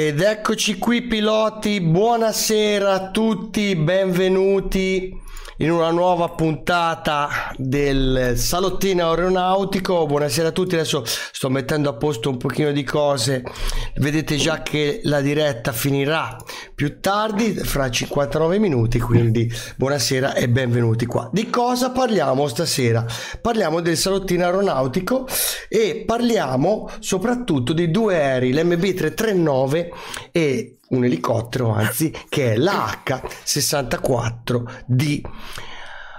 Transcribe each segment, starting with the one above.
Ed eccoci qui piloti, buonasera a tutti, benvenuti in una nuova puntata del salottino aeronautico. Buonasera a tutti, adesso sto mettendo a posto un pochino di cose. Vedete già che la diretta finirà più tardi, fra 59 minuti, quindi buonasera e benvenuti qua. Di cosa parliamo stasera? Parliamo del salottino aeronautico e parliamo soprattutto di due aerei, l'MB339 e un elicottero, anzi, che è la H64D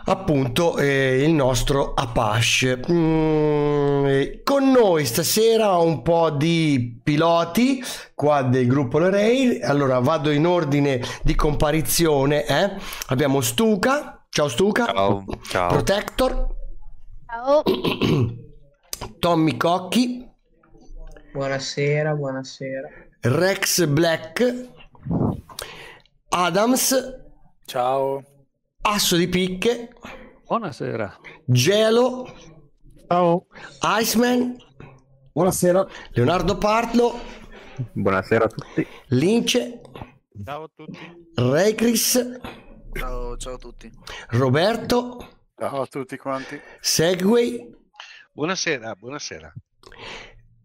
appunto eh, il nostro Apache. Mm, con noi stasera un po' di piloti qua del gruppo Lerei. Allora vado in ordine di comparizione. Eh? Abbiamo Stuka. Ciao Stuka. Ciao. Ciao. Protector. Ciao. Tommy Cocchi. Buonasera, buonasera. Rex Black. Adams. Ciao. Asso di picche. Buonasera. Gelo. Ciao. Iceman. Buonasera. Leonardo Partlo. Buonasera a tutti. Lince. Ciao a tutti. Ray Chris. Ciao, ciao a tutti. Roberto. Ciao a tutti quanti. Segway. Buonasera, buonasera.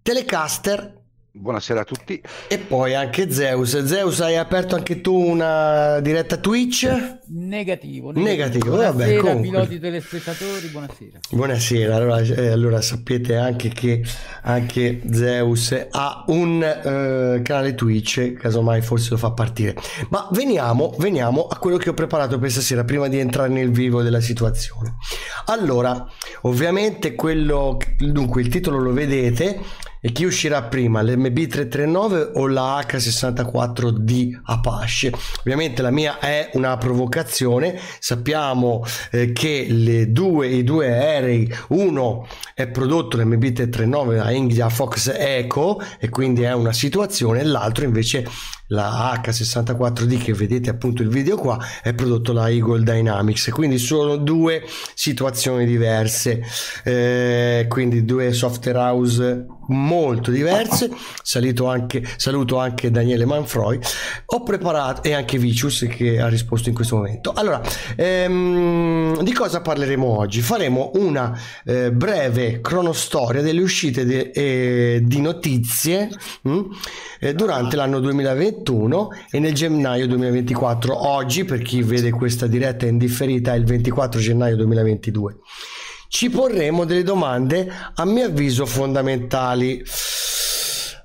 Telecaster. Buonasera a tutti. E poi anche Zeus. Zeus, hai aperto anche tu una diretta Twitch? Negativo. Negativo, vabbè, Buonasera, comunque. piloti telespettatori, buonasera. Buonasera, allora, eh, allora sapete anche che anche Zeus ha un eh, canale Twitch, casomai forse lo fa partire. Ma veniamo, veniamo a quello che ho preparato per stasera prima di entrare nel vivo della situazione. Allora, ovviamente quello, dunque il titolo lo vedete e chi uscirà prima, l'MB339 o la H64D Apache? Ovviamente la mia è una provocazione, sappiamo eh, che due, i due aerei, uno è prodotto l'MB339 da India Fox Eco e quindi è una situazione, l'altro invece la H64D che vedete appunto il video qua è prodotto da Eagle Dynamics. Quindi sono due situazioni diverse. Eh, quindi due software house molto diverse. Anche, saluto anche Daniele Manfroi. Ho preparato e anche Vicius che ha risposto in questo momento. Allora ehm, di cosa parleremo oggi? Faremo una eh, breve cronostoria delle uscite de, eh, di notizie mh, eh, durante l'anno 2021 e nel gennaio 2024 oggi per chi vede questa diretta in differita è il 24 gennaio 2022 ci porremo delle domande a mio avviso fondamentali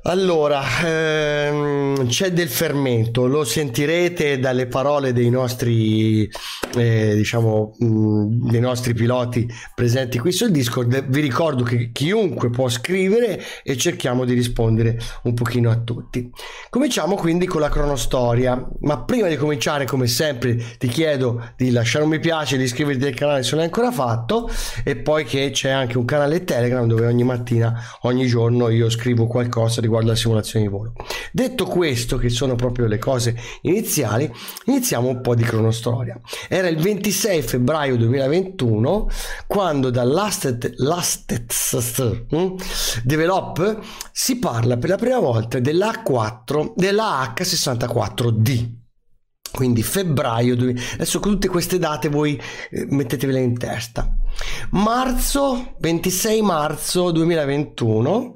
allora, ehm, c'è del fermento, lo sentirete dalle parole dei nostri, eh, diciamo, mh, dei nostri piloti presenti qui sul Discord. Vi ricordo che chiunque può scrivere e cerchiamo di rispondere un pochino a tutti. Cominciamo quindi con la cronostoria, ma prima di cominciare, come sempre, ti chiedo di lasciare un mi piace, di iscriverti al canale se non l'hai ancora fatto e poi che c'è anche un canale Telegram dove ogni mattina, ogni giorno io scrivo qualcosa riguardo la simulazione di volo. Detto questo, che sono proprio le cose iniziali, iniziamo un po' di cronostoria. Era il 26 febbraio 2021 quando da Lasted, Lasted hm, Develop si parla per la prima volta dell'A4 della H64D quindi febbraio adesso con tutte queste date voi eh, mettetevele in testa marzo 26 marzo 2021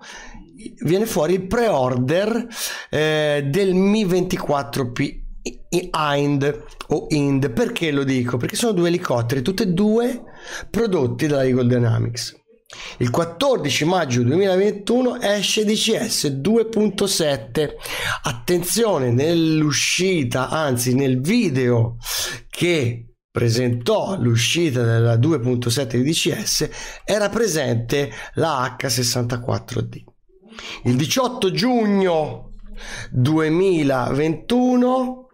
viene fuori il pre-order eh, del Mi 24P Ind o Ind perché lo dico? Perché sono due elicotteri, tutti e due prodotti dalla Eagle Dynamics. Il 14 maggio 2021 esce DCS 2.7. Attenzione nell'uscita, anzi nel video che presentò l'uscita della 2.7 di DCS era presente la H64D. Il 18 giugno 2021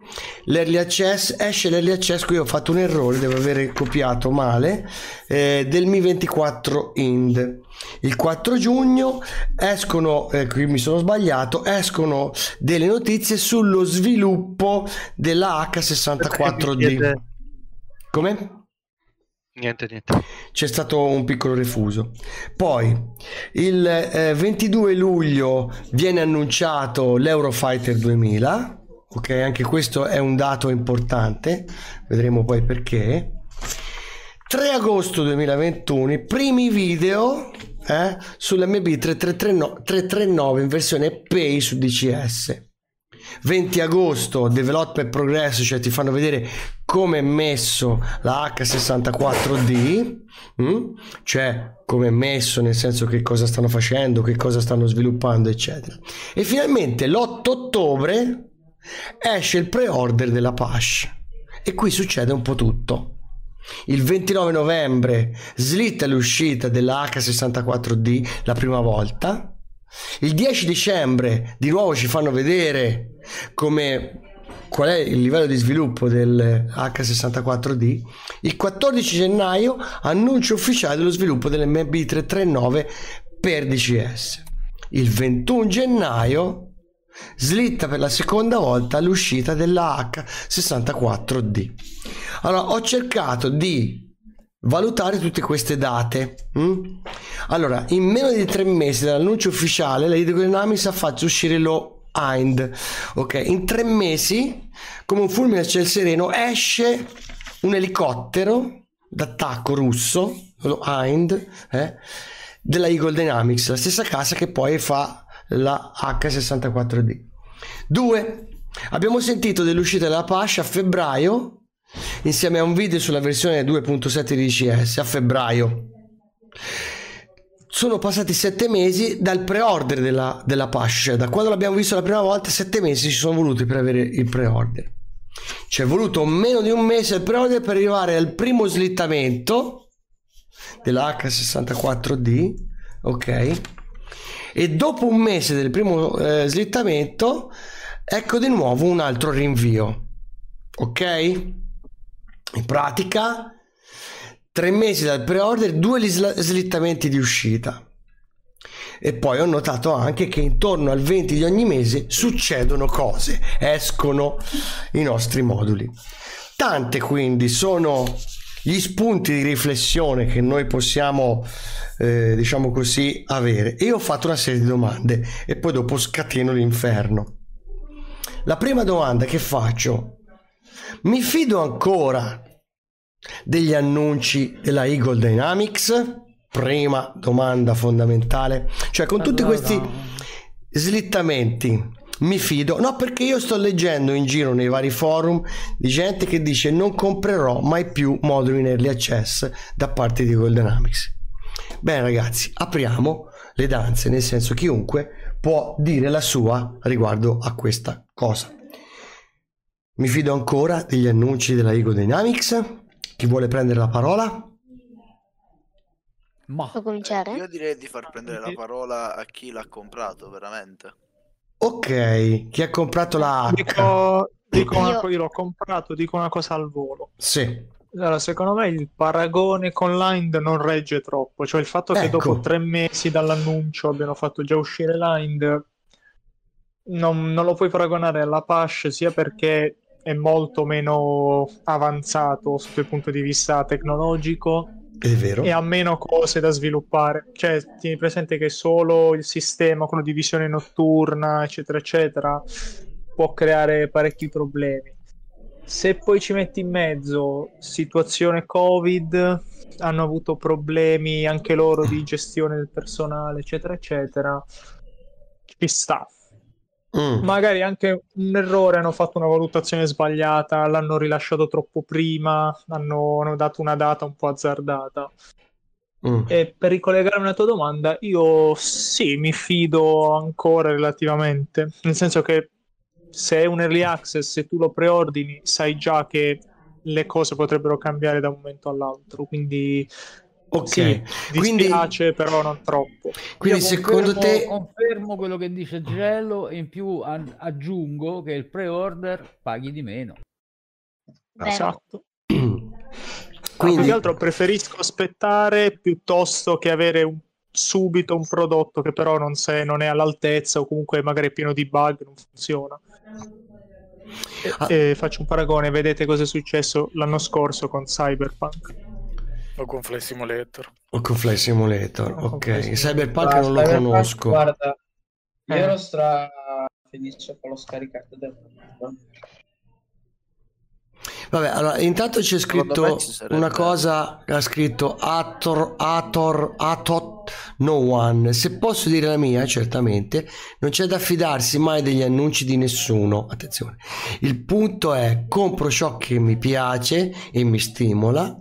l'early access esce l'early access qui ho fatto un errore devo aver copiato male eh, del Mi 24 Ind il 4 giugno escono eh, qui mi sono sbagliato escono delle notizie sullo sviluppo della H64D come? Niente, niente. C'è stato un piccolo refuso. Poi il eh, 22 luglio viene annunciato l'Eurofighter 2000. Ok, anche questo è un dato importante. Vedremo poi perché. 3 agosto 2021, i primi video eh, sull'MB 339 in versione Pay su DCS. 20 agosto development progress cioè ti fanno vedere come è messo la H64D mm? cioè come è messo nel senso che cosa stanno facendo che cosa stanno sviluppando eccetera. E finalmente l'8 ottobre esce il pre-order della Pash e qui succede un po' tutto. Il 29 novembre slitta l'uscita della H64D la prima volta. Il 10 dicembre di nuovo ci fanno vedere come qual è il livello di sviluppo del H64D. Il 14 gennaio annuncio ufficiale dello sviluppo dell'MB339 per DCS. Il 21 gennaio slitta per la seconda volta l'uscita della H64D. Allora ho cercato di valutare tutte queste date. Mm? Allora, in meno di tre mesi dall'annuncio ufficiale, la Hydrodynamics ha fatto uscire lo Hind. Ok, in tre mesi, come un fulmine a ciel sereno, esce un elicottero d'attacco russo, lo Hind, eh, della Eagle Dynamics, la stessa casa che poi fa la H64D. Due, abbiamo sentito dell'uscita della Pasha a febbraio insieme a un video sulla versione 2.7 di DCS a febbraio. Sono passati sette mesi dal pre-order della, della Pash, cioè da quando l'abbiamo visto la prima volta, sette mesi ci sono voluti per avere il pre-order. Ci è voluto meno di un mese il pre-order per arrivare al primo slittamento della H64D, ok? E dopo un mese del primo eh, slittamento, ecco di nuovo un altro rinvio, ok? In pratica, tre mesi dal pre-order, due slittamenti di uscita. E poi ho notato anche che intorno al 20 di ogni mese succedono cose, escono i nostri moduli. Tante quindi sono gli spunti di riflessione che noi possiamo, eh, diciamo così, avere. E ho fatto una serie di domande e poi dopo scateno l'inferno. La prima domanda che faccio mi fido ancora degli annunci della Eagle Dynamics? Prima domanda fondamentale. Cioè con tutti questi slittamenti mi fido? No, perché io sto leggendo in giro nei vari forum di gente che dice non comprerò mai più moduli in early access da parte di Eagle Dynamics. Bene ragazzi, apriamo le danze, nel senso chiunque può dire la sua riguardo a questa cosa. Mi fido ancora degli annunci della Ego Dynamics? Chi vuole prendere la parola? Ma Può cominciare? Io direi di far prendere la parola a chi l'ha comprato veramente. Ok, chi ha comprato la? Dico, dico una Io- co- io l'ho comprato, dico una cosa al volo. Sì, Allora, secondo me il paragone con Lind non regge troppo, cioè il fatto che Ecco. dopo tre mesi dall'annuncio abbiano fatto già uscire Lind non, non lo puoi paragonare alla Pash sia perché è molto meno avanzato il punto di vista tecnologico è vero. e ha meno cose da sviluppare. Cioè, tieni presente che solo il sistema, quello di visione notturna, eccetera, eccetera, può creare parecchi problemi. Se poi ci metti in mezzo situazione Covid, hanno avuto problemi anche loro di gestione del personale, eccetera, eccetera, ci sta. Mm. Magari anche un errore, hanno fatto una valutazione sbagliata, l'hanno rilasciato troppo prima, hanno, hanno dato una data un po' azzardata. Mm. E per ricollegarmi alla tua domanda, io sì, mi fido ancora relativamente, nel senso che se è un early access e tu lo preordini, sai già che le cose potrebbero cambiare da un momento all'altro, quindi Ok, sì, quindi, dispiace, però non troppo. quindi Io secondo confermo- te... Confermo quello che dice Gello e in più an- aggiungo che il pre-order paghi di meno. Esatto. Più Quindi, che altro preferisco aspettare piuttosto che avere un- subito un prodotto che però non, se- non è all'altezza o comunque magari è pieno di bug, non funziona. Ah. E faccio un paragone, vedete cosa è successo l'anno scorso con Cyberpunk. O con Flight Simulator. O con Flight Simulator, O con ok. Flight Cyberpunk Ah, non lo Cyberpunk, conosco. Guarda, io Eh. ero stra felice con lo scaricato del Vabbè, allora, intanto c'è scritto una cosa, ha scritto Ator, Ator, Atot, no one. Se posso dire la mia, certamente, non c'è da fidarsi mai degli annunci di nessuno. Attenzione. Il punto è, compro ciò che mi piace e mi stimola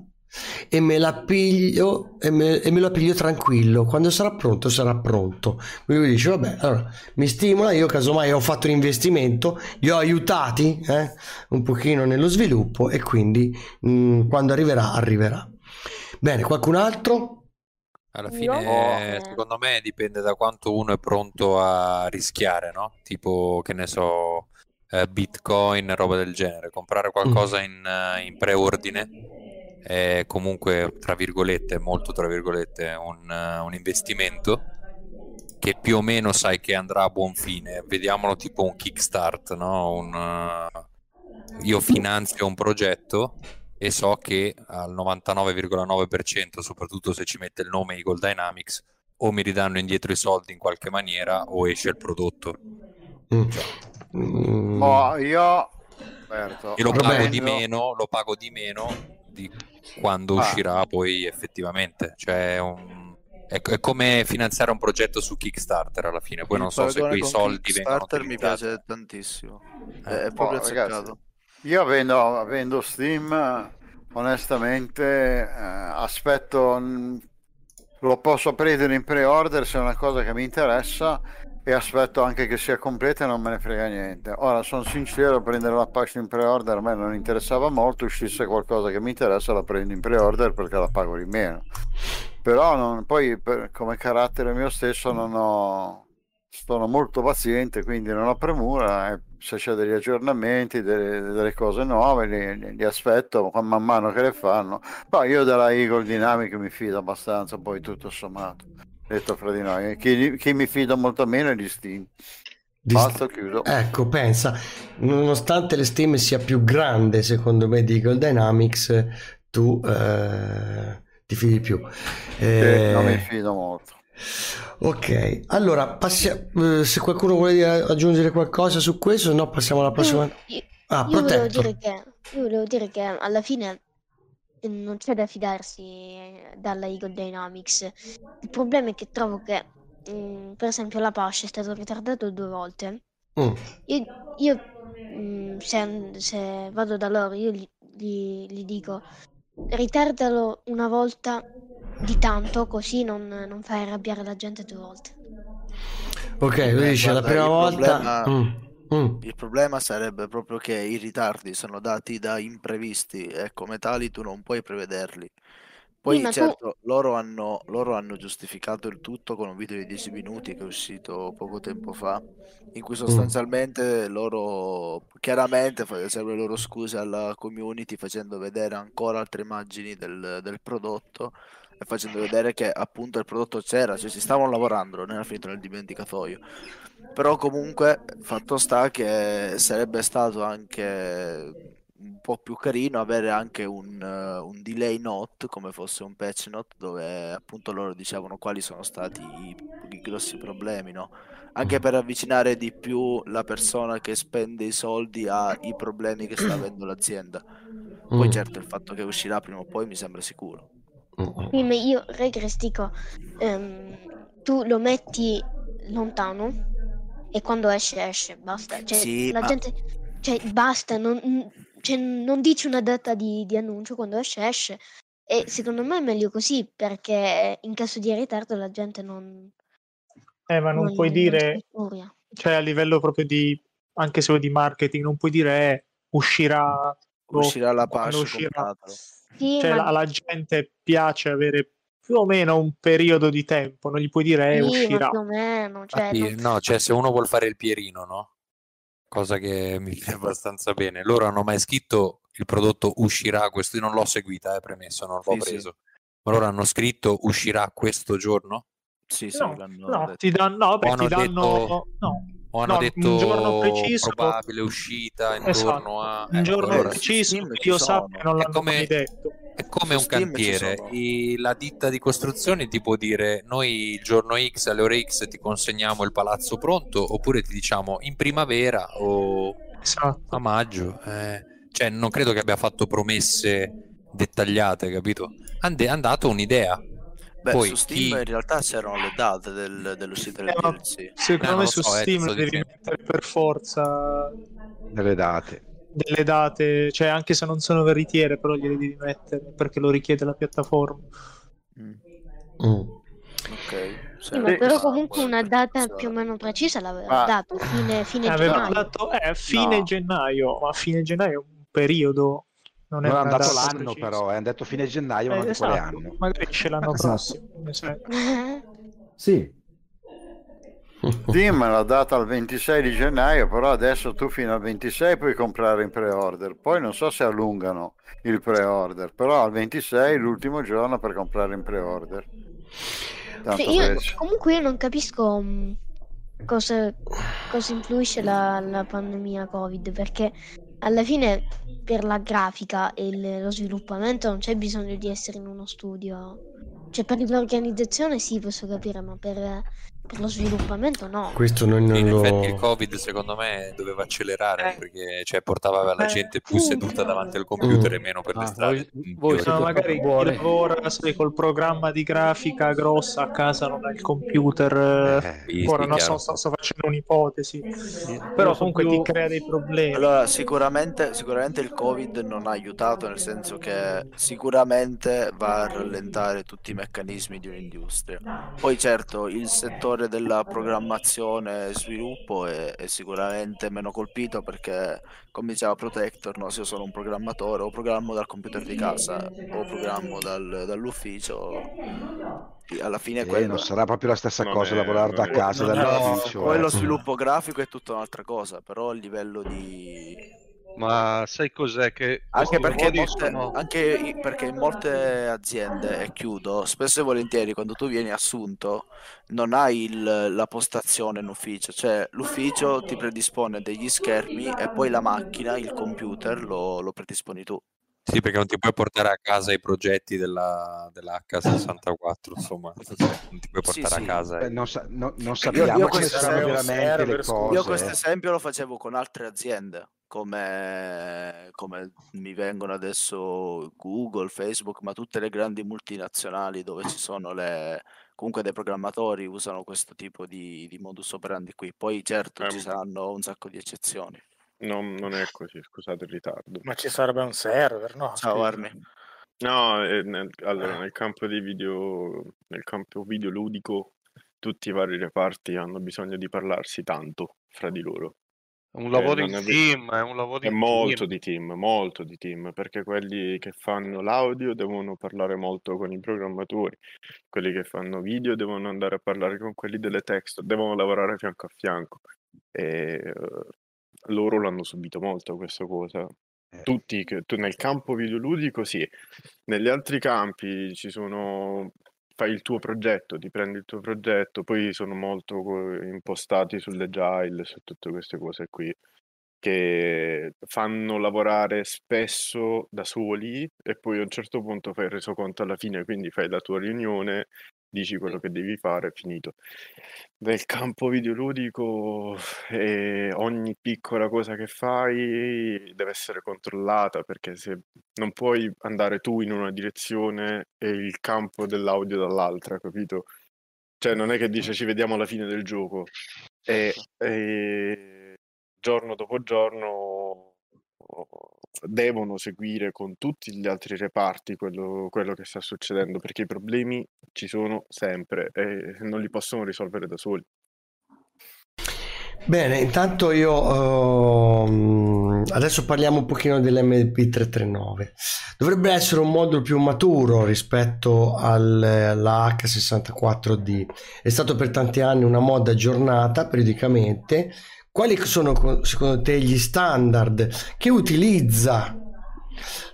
e me la piglio e me, e me la piglio tranquillo. Quando sarà pronto, sarà pronto. Quindi lui dice, vabbè, allora mi stimola, io casomai ho fatto un investimento, li ho aiutati eh, un pochino nello sviluppo e quindi mh, quando arriverà, arriverà. Bene, qualcun altro? Alla Io? fine, Eh. secondo me, dipende da quanto uno è pronto a rischiare, no? Tipo, che ne so, eh, Bitcoin, roba del genere. Comprare qualcosa in, eh, in preordine è comunque, tra virgolette, molto tra virgolette, un, un investimento che più o meno sai che andrà a buon fine. Vediamolo tipo un kickstart, no? Un, eh, io finanzio un progetto e so che al 99,9%, soprattutto se ci mette il nome Eagle Dynamics, o mi ridanno indietro i soldi in qualche maniera o esce il prodotto. Mm. Mm. Boh, io Roberto, E lo Vabbè. pago di meno, lo pago di meno di quando Ah. uscirà poi effettivamente. Cioè è, un- è- è come finanziare un progetto su Kickstarter alla fine. Poi Il non so se quei soldi vengono Kickstarter mi piace tantissimo. È, Eh, è proprio ragazzi, azzeccato. Io avendo, avendo Steam, onestamente, eh, aspetto, mh, lo posso prendere in pre-order se è una cosa che mi interessa e aspetto anche che sia completa e non me ne frega niente. Ora, sono sincero, prendere la pace in pre-order a me non interessava molto, uscisse qualcosa che mi interessa la prendo in pre-order perché la pago di meno. Però non- poi per- come carattere mio stesso non ho... Sono molto paziente, quindi non ho premura e se c'è degli aggiornamenti, delle, delle cose nuove, li- li aspetto man mano che le fanno. Poi io della Eagle Dynamic mi fido abbastanza, poi tutto sommato, detto fra di noi. Chi, chi mi fido molto meno è di Steam. Di- Basta, chiudo. Ecco, pensa, nonostante le Steam sia più grande secondo me di Eagle Dynamics, tu eh, ti fidi più. Eh, non mi Eh, fido molto. ok, allora passiamo. se qualcuno vuole aggiungere qualcosa su questo, no, passiamo alla prossima. Io, Ah, io volevo dire che, io volevo dire che alla fine eh, non c'è da fidarsi dalla Eagle Dynamics. Il problema è che trovo che, mm, per esempio, la Pasha è stato ritardato due volte. Mm. Io, io, mm, se, se vado da loro, io gli, gli- gli dico ritardalo una volta di tanto, così non, non fai arrabbiare la gente due volte. Ok, lui dice la prima volta. problema- Mm, mm. Il problema sarebbe proprio che i ritardi sono dati da imprevisti e come tali tu non puoi prevederli. Poi tu- certo, loro hanno, loro hanno giustificato il tutto con un video di 10 minuti che è uscito poco tempo fa, in Mm. cui sostanzialmente loro chiaramente facevano le loro scuse alla community facendo vedere ancora altre immagini del, del prodotto e facendo vedere che appunto il prodotto c'era, cioè si stavano lavorando, non era finito nel dimenticatoio. Però comunque fatto sta che sarebbe stato anche un po' più carino avere anche un, eh, un delay note come fosse un patch note dove appunto loro dicevano quali sono stati i, i grossi problemi, no? Anche per avvicinare di più la persona che spende i soldi ai problemi che sta avendo l'azienda. Poi Mm. certo il fatto che uscirà prima o poi mi sembra sicuro. Mm. Sì, ma io, Regress, dico, ehm, tu lo metti lontano e quando esce, esce, basta. Cioè, Sì, la ma- gente, cioè, basta, non, cioè, non dici una data di, di annuncio, quando esce, esce. E secondo me è meglio così, perché in caso di ritardo la gente non... Eh, ma non non- puoi non dire, cioè a livello proprio di, anche solo di marketing, non puoi dire eh, uscirà, Uscirà la patch, uscirà. compratelo. Sì, Cioè ma- la- alla gente piace avere più o meno un periodo di tempo, non gli puoi dire eh, sì, uscirà. più o meno, cioè, Sì, non- no, cioè se uno vuol fare il Pierino, no? Cosa che mi viene abbastanza bene. Loro hanno mai scritto il prodotto uscirà questo, io non l'ho seguita, eh, premesso, non l'ho Sì, sì. preso. Ma loro hanno scritto uscirà questo giorno? Sì, sì, No, l'hanno no, detto. ti danno, no, beh, ti danno, detto- no, O hanno No, detto un giorno preciso- probabile uscita intorno Esatto, a... un ecco, giorno allora, preciso io sappia non È l'hanno come- mai detto. È come Su un cantiere, I- la ditta di costruzioni ti può dire noi il giorno X alle ore X ti consegniamo il palazzo pronto oppure ti diciamo in primavera o Esatto. a maggio. eh. Cioè non credo che abbia fatto promesse dettagliate, capito? Ande- Han dato un'idea. Beh, Poi su Steam chi- in realtà c'erano le date del- dell'uscita del Eh, DLC. secondo Eh, me lo su so, eh, Steam sto devi dicendo. mettere per forza Delle date. delle date, cioè anche se non sono veritiere, però gliele devi mettere perché lo richiede la piattaforma. Mm, Mm. Ok. Sì, ma però comunque una data più o meno precisa l'aveva Ma- dato, fine, fine Aveva gennaio. dato eh, fine No. gennaio, ma fine gennaio è un periodo, non è Non hanno una dato data l'anno precisa. però, eh, hanno detto fine gennaio, Eh, non di quale esatto, anno. magari esce l'anno Esatto. prossimo. Sì, Steam l'ha data al 26 di gennaio, però adesso tu fino al 26 puoi comprare in pre-order. Poi non so se allungano il pre-order, però al 26 è l'ultimo giorno per comprare in pre-order. Tanto Cioè, io, comunque io non capisco mh, cosa, cosa influisce la, la pandemia Covid, perché alla fine per la grafica e il- lo sviluppamento non c'è bisogno di essere in uno studio. Cioè per l'organizzazione sì, posso capire, ma per, per lo sviluppamento no. Questo noi non In lo... effetti il Covid secondo me doveva accelerare perché cioè, portava la Eh, gente più seduta davanti al computer e meno per le Ah, strade. voi- voi. No, magari chi buoni. lavora sai, col programma di grafica grossa a casa non ha il computer. eh, Sì, ora sì, non so, sto, sto facendo un'ipotesi, però Io so comunque più- ti crea dei problemi. Allora, sicuramente, sicuramente il Covid non ha aiutato, nel senso che sicuramente va a rallentare tutti i meccanismi di un'industria. Poi certo, il settore della programmazione e sviluppo è, è sicuramente meno colpito perché, come diceva Protector, no, se io sono un programmatore o programmo dal computer di casa o programmo dal- dall'ufficio, alla fine Eh, quello... non sarà proprio la stessa Non cosa è- lavorare da è- casa e No, dall'ufficio. poi eh. lo sviluppo grafico è tutta un'altra cosa, però a livello di... Ma sai cos'è che Anche perché, molte, sono- anche perché in molte aziende, e chiudo, spesso e volentieri quando tu vieni assunto non hai il- la postazione in ufficio, cioè l'ufficio ti predispone degli schermi e poi la macchina, il computer lo, lo predisponi tu. Sì, perché non ti puoi portare a casa i progetti della, dell'H64, insomma, non ti puoi portare sì. a casa. Eh, non, sa- no- non Io, sappiamo io questo saranno esempio, veramente le cose. io questo esempio lo facevo con altre aziende, come, come mi vengono adesso Google, Facebook, ma tutte le grandi multinazionali dove ci sono le, comunque dei programmatori usano questo tipo di, di modus operandi qui. Poi certo Eh, ci saranno un sacco di eccezioni. non, non è così, scusate il ritardo. Ma ci sarebbe un server, no? Ciao. Armi. No, eh, nel, allora, nel campo di video, nel campo videoludico, tutti i vari reparti hanno bisogno di parlarsi tanto fra di loro. È un Eh, lavoro non in è team, è un lavoro È in molto team. di team, molto di team, perché quelli che fanno l'audio devono parlare molto con i programmatori, quelli che fanno video devono andare a parlare con quelli delle text, devono lavorare fianco a fianco. E eh, loro l'hanno subito molto questa cosa. Eh. Tutti, che- tu- nel campo videoludico sì, negli altri campi ci sono, fai il tuo progetto, ti prendi il tuo progetto, poi sono molto impostati sull'agile, su tutte queste cose qui che fanno lavorare spesso da soli e poi a un certo punto fai il resoconto alla fine, quindi fai la tua riunione, dici quello che devi fare, è finito. Nel campo videoludico eh, ogni piccola cosa che fai deve essere controllata perché se non puoi andare tu in una direzione e il campo dell'audio dall'altra, capito? Cioè non è che dice ci vediamo alla fine del gioco e, e giorno dopo giorno devono seguire con tutti gli altri reparti quello, quello che sta succedendo perché i problemi ci sono sempre e non li possono risolvere da soli. Bene, intanto io ehm, adesso parliamo un pochino dell'MP339. Dovrebbe essere un modulo più maturo rispetto al- alla H64D. È stato per tanti anni una moda aggiornata periodicamente. Quali sono co- secondo te gli standard che utilizza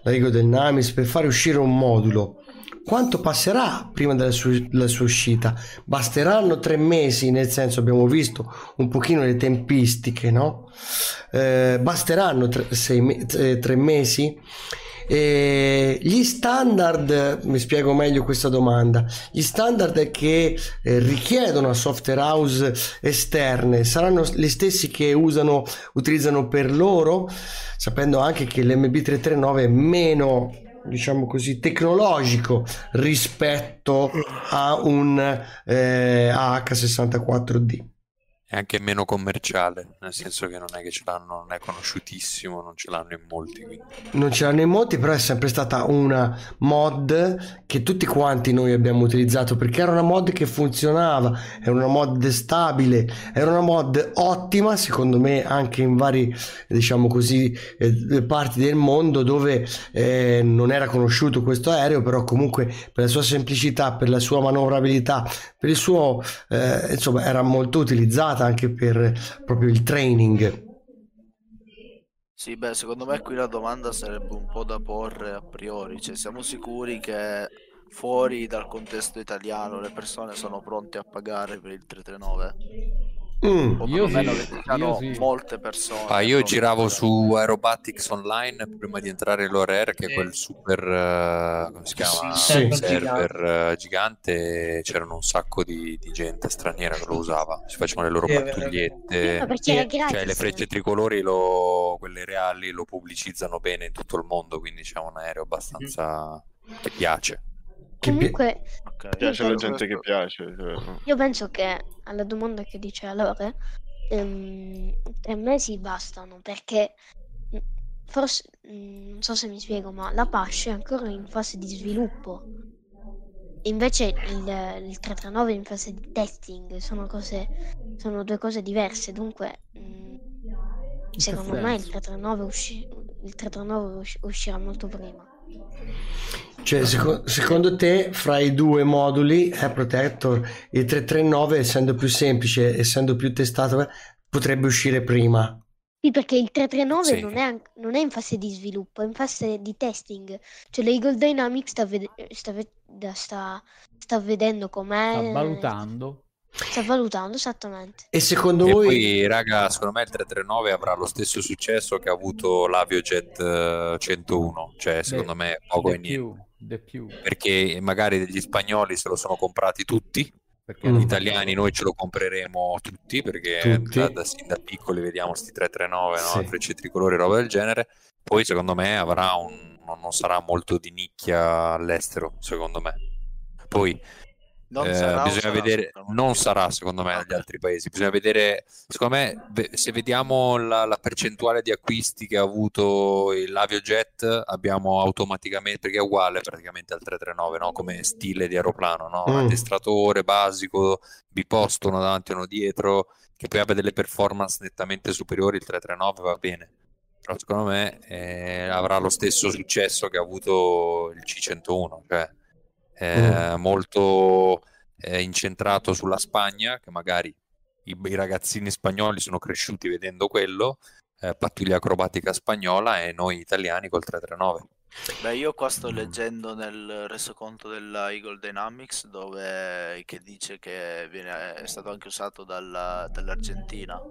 la Lego del Namis per fare uscire un modulo? Quanto passerà prima della sua, della sua uscita? Basteranno tre mesi, nel senso abbiamo visto un pochino le tempistiche, no? Eh, basteranno tre, sei eh, tre mesi? Eh, gli standard, mi spiego meglio questa domanda, gli standard che eh, richiedono a software house esterne saranno gli stessi che usano, utilizzano per loro, sapendo anche che l'MB339 è meno diciamo così tecnologico rispetto a un eh, AH64D È anche meno commerciale, nel senso che non è che ce l'hanno, non è conosciutissimo, non ce l'hanno in molti. Quindi. non ce l'hanno in molti, però è sempre stata una mod che tutti quanti noi abbiamo utilizzato perché era una mod che funzionava, era una mod stabile, era una mod ottima, secondo me, anche in vari, diciamo così, eh, parti del mondo dove eh, non era conosciuto questo aereo, però comunque per la sua semplicità, per la sua manovrabilità, per il suo, eh, insomma, era molto utilizzata anche per proprio il training. Sì, beh, secondo me qui la domanda sarebbe un po' da porre a priori, cioè siamo sicuri che fuori dal contesto italiano le persone sono pronte a pagare per il 339? Mm. O Io sì, io sì. molte persone. Ah, io pronte giravo su Aerobatics Online prima di entrare in l'ORR, che è quel super, eh, come si chiama, Sì. server eh, gigante, c'erano un sacco di, di gente straniera che lo usava, si facevano le loro pattugliette, cioè le frecce tricolori, lo- quelle reali, lo pubblicizzano bene in tutto il mondo, quindi c'è un aereo abbastanza che piace. Comunque, Ok, Piace io alla penso, gente che piace. cioè, io penso che alla domanda che dice Lore, ehm, tre mesi bastano perché mh, forse, mh, non so se mi spiego, ma la Apache è ancora in fase di sviluppo. Invece il, il 339 è in fase di testing, sono cose, sono due cose diverse, dunque mh, secondo me il senso? 339, usci- il 339 usci- uscirà molto prima. Cioè, seco- secondo te, fra i due moduli, è Protector, il 339, essendo più semplice, essendo più testato, eh, potrebbe uscire prima. Sì, perché il 339 Sì. non è, non è in fase di sviluppo, è in fase di testing. Cioè l'Eagle Dynamics sta, vede- sta, ve- da- sta- sta vedendo com'è. Sta valutando. Sta valutando esattamente. E secondo E voi, poi, raga, secondo me il 339 avrà lo stesso successo che ha avuto l'Aviojet eh, 101, cioè secondo me poco e niente. Perché magari degli spagnoli se lo sono comprati tutti, Perché Mm. gli italiani noi ce lo compreremo tutti perché Tutti. da, da, sin da piccoli vediamo sti 339, no? Sì. Le frecce tricolori, roba del genere. Poi secondo me avrà un, non sarà molto di nicchia all'estero, secondo me. Poi Non eh, sarà bisogna sarà, vedere, secondo me? non sarà secondo me negli altri paesi. Bisogna vedere, secondo me, se vediamo la, la percentuale di acquisti che ha avuto l'Aviojet, abbiamo automaticamente, perché è uguale praticamente al 339, no? come stile di aeroplano, no? Mm. addestratore basico, biposto, uno davanti e uno dietro, che poi abbia delle performance nettamente superiori, il 339 va bene. Però secondo me eh, avrà lo stesso successo che ha avuto il C101, cioè eh, molto eh, incentrato sulla Spagna, che magari i, i ragazzini spagnoli sono cresciuti vedendo quello, eh, pattuglia acrobatica spagnola e noi italiani col 339. Beh, io qua sto leggendo nel resoconto della Eagle Dynamics dove che dice che viene, è stato anche usato dalla- dall'Argentina,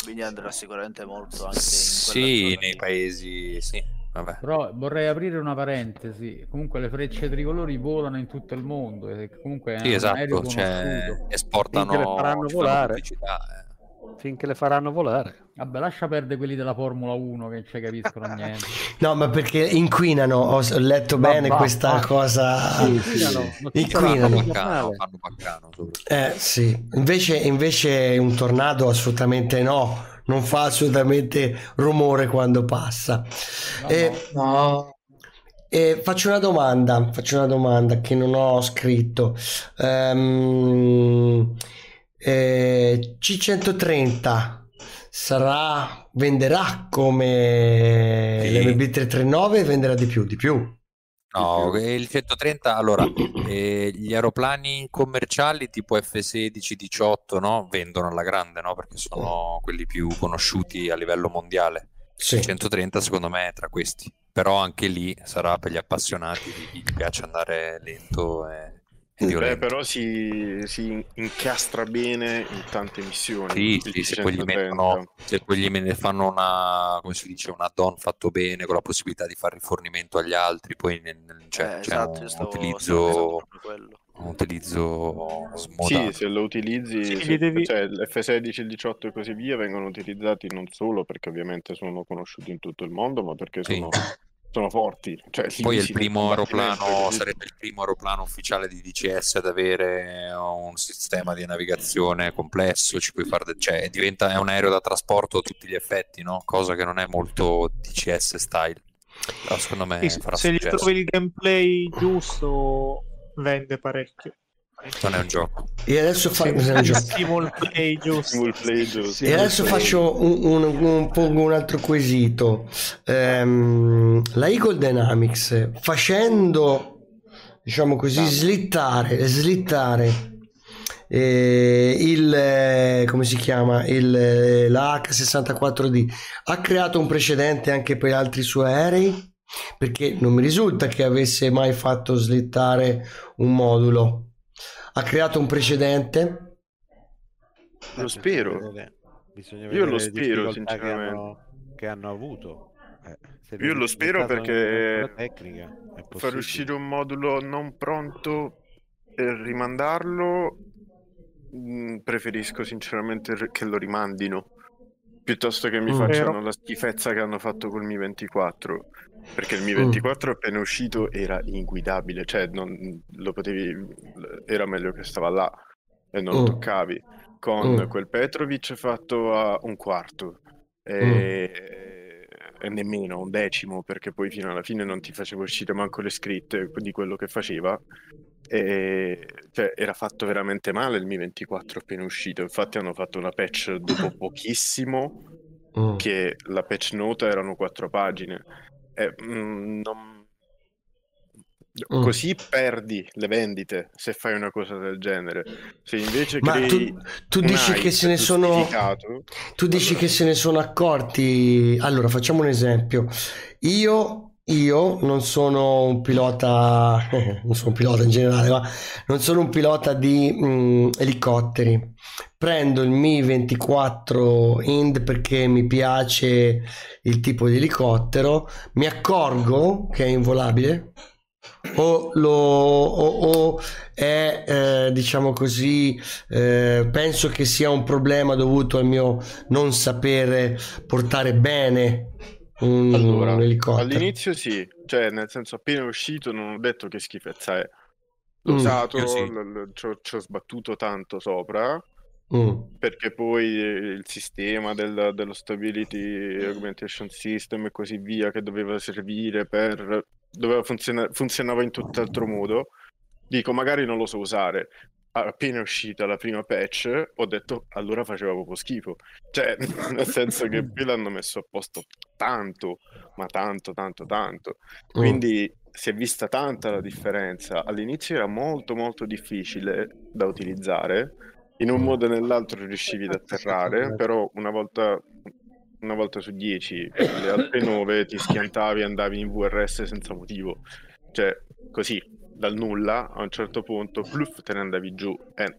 quindi andrà sicuramente molto anche in quella Sì, zona nei lì. paesi, sì, vabbè. Però vorrei aprire una parentesi. Comunque le frecce tricolori volano in tutto il mondo. E comunque Sì, esatto, cioè, esportano, Finché le faranno volare. eh. Finché le faranno volare. Vabbè, lascia perdere quelli della Formula 1 che non ci capiscono niente. no, ma perché inquinano, ho, letto Ma bene va, questa va. cosa. Sì, sì, sarà Inquinano. fanno baccano. Eh sì, invece, invece un tornado assolutamente no, non fa assolutamente rumore quando passa. No, Eh, No, E faccio una domanda, faccio una domanda che non ho scritto. Ehm, eh, C130 sarà, venderà come Sì. l'MB339 venderà di più, di più. No, e il 130, allora, eh, gli aeroplani commerciali tipo F16, 18, no? Vendono alla grande, no? Perché sono quelli più conosciuti a livello mondiale. Sì. Il 130 secondo me è tra questi, però anche lì sarà per gli appassionati, chi gli piace andare lento e, Beh, però si, si incastra bene in tante missioni. Sì, sì, se poi 130. mettono, se poi ne fanno una, come si dice, un add-on fatto bene con la possibilità di fare rifornimento agli altri, poi nel- cioè, Eh, c'è esatto, un stavo- utilizzo, un utilizzo Sì, smodato. se lo utilizzi, Sì, se- devi- cioè l'F16, il 18 e così via vengono utilizzati non solo perché ovviamente sono conosciuti in tutto il mondo, ma perché Sì. sono, sono forti. Cioè, Poi il primo aeroplano, sarebbe il primo aeroplano ufficiale di DCS ad avere un sistema di navigazione complesso, ci puoi fare, de- cioè diventa è un aereo da trasporto a tutti gli effetti, no? Cosa che non è molto DCS style. Però secondo me se gli trovi il gameplay giusto, vende parecchio. Non è un gioco. E adesso fa... Play play giusto. E adesso faccio un, un- un- pongo un altro quesito. Ehm, la Eagle Dynamics facendo, diciamo così, slittare, slittare eh, il eh, come si chiama? Il, eh, la H64D ha creato un precedente anche per altri suoi aerei? Perché non mi risulta che avesse mai fatto slittare un modulo ha creato un precedente Lo spero. Bisogna Io vedere lo spero, difficoltà che sinceramente. hanno, che hanno avuto. Eh, Io lo spero perché tecnica, è far uscire un modulo non pronto e rimandarlo, mh, preferisco sinceramente che lo rimandino piuttosto che mi Mm. facciano Vero. la schifezza che hanno fatto col Mi 24. Perché il Mi Mm. 24 appena uscito era inguidabile, cioè non, lo potevi, era meglio che stava là e non lo Mm. toccavi. Con Mm. quel Petrovic fatto a un quarto e, e nemmeno un decimo, perché poi fino alla fine non ti faceva uscire manco le scritte di quello che faceva. E, cioè, era fatto veramente male il Mi 24 appena uscito. Infatti, hanno fatto una patch dopo pochissimo. Mm. Che la patch nota erano quattro pagine. E, mm, non- Mm. Così perdi le vendite se fai una cosa del genere. Se invece Ma tu, tu dici che se ne sono tu dici che se ne sono accorti allora facciamo un esempio io io non sono un pilota non sono un pilota in generale ma non sono un pilota di mm, elicotteri. Prendo il Mi 24 Ind perché mi piace il tipo di elicottero. Mi accorgo che è involabile o, lo, o, o è eh, diciamo così eh, penso che sia un problema dovuto al mio non sapere portare bene un, Allora, un elicottero all'inizio sì, cioè nel senso appena uscito non ho detto che schifezza è. L'ho Mm, usato, sì. l- l- ci ho ci ho sbattuto tanto sopra, Mm, perché poi eh, il sistema del- dello Stability Augmentation System e così via che doveva servire per... doveva funzionare, funzionava in tutt'altro modo. Dico, magari non lo so usare. Appena uscita la prima patch, ho detto allora faceva proprio schifo. Cioè, nel senso che qui l'hanno messo a posto tanto, ma tanto, tanto, tanto. mm. Quindi si è vista tanta la differenza. All'inizio era molto, molto difficile da utilizzare. In un modo o nell'altro riuscivi ad atterrare, però una volta, una volta su 10, le altre 9 ti schiantavi e andavi in VRS senza motivo. Cioè, così, dal nulla, a un certo punto, pluff, te ne andavi giù. Eh,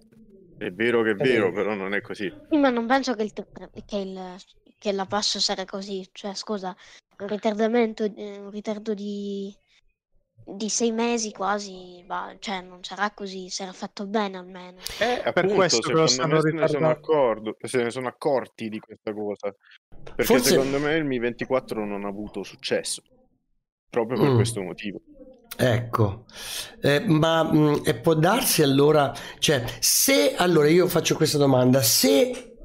è vero che è vero, però non è così. Sì, ma non penso che il, che il- che la passo sarà così. Cioè, scusa, un ritardamento, eh, un ritardo di, di sei mesi quasi, va, cioè non sarà così, sarà fatto bene almeno. Eh, appunto, questo me se ne sono, accordo- se ne sono accorti di questa cosa. Perché Forse- secondo me il Mi 24 non ha avuto successo. Proprio per Mm. questo motivo. Ecco, Eh, ma mh, e può darsi allora, cioè, se allora io faccio questa domanda, se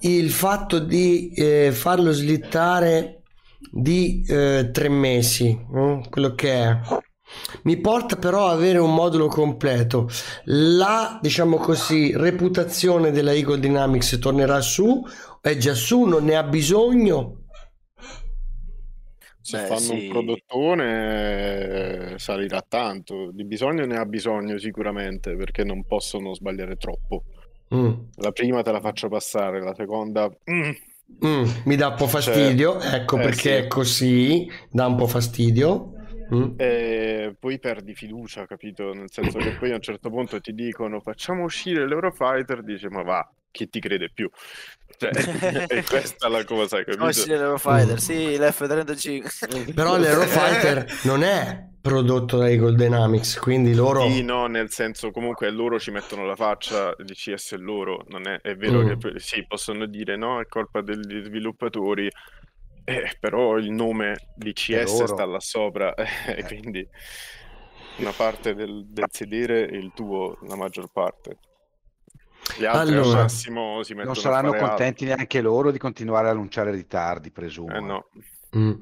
il fatto di eh, farlo slittare di eh, tre mesi, no? quello che è, mi porta però a avere un modulo completo, la diciamo così reputazione della Eagle Dynamics tornerà su, è già su, non ne ha bisogno. Se Beh, fanno sì. un prodottone eh, salirà tanto. Di bisogno ne ha bisogno sicuramente perché non possono sbagliare troppo. Mm. La prima te la faccio passare, la seconda... mm, Mm, mi dà un po' fastidio, ecco eh, perché sì. è così, dà un po' fastidio. Mm. E poi perdi fiducia, capito? Nel senso che poi a un certo punto ti dicono facciamo uscire l'Eurofighter, dice ma va, chi ti crede più? Cioè, è questa la cosa, capito? Oh, sì, l'Eurofighter, sì, l'F-35. Però l'Eurofighter non è prodotto dai Eagle Dynamics, quindi loro... Sì, no, nel senso comunque loro ci mettono la faccia di CS loro, non è, è vero Mm. che sì, possono dire no, è colpa degli sviluppatori, eh, però il nome di CS sta là sopra, e quindi una parte del, del sedere è il tuo, la maggior parte. Gli altri al Allora. massimo si mettono Non saranno fare altro. contenti neanche loro di continuare a annunciare ritardi, presumo. Eh no. Mm,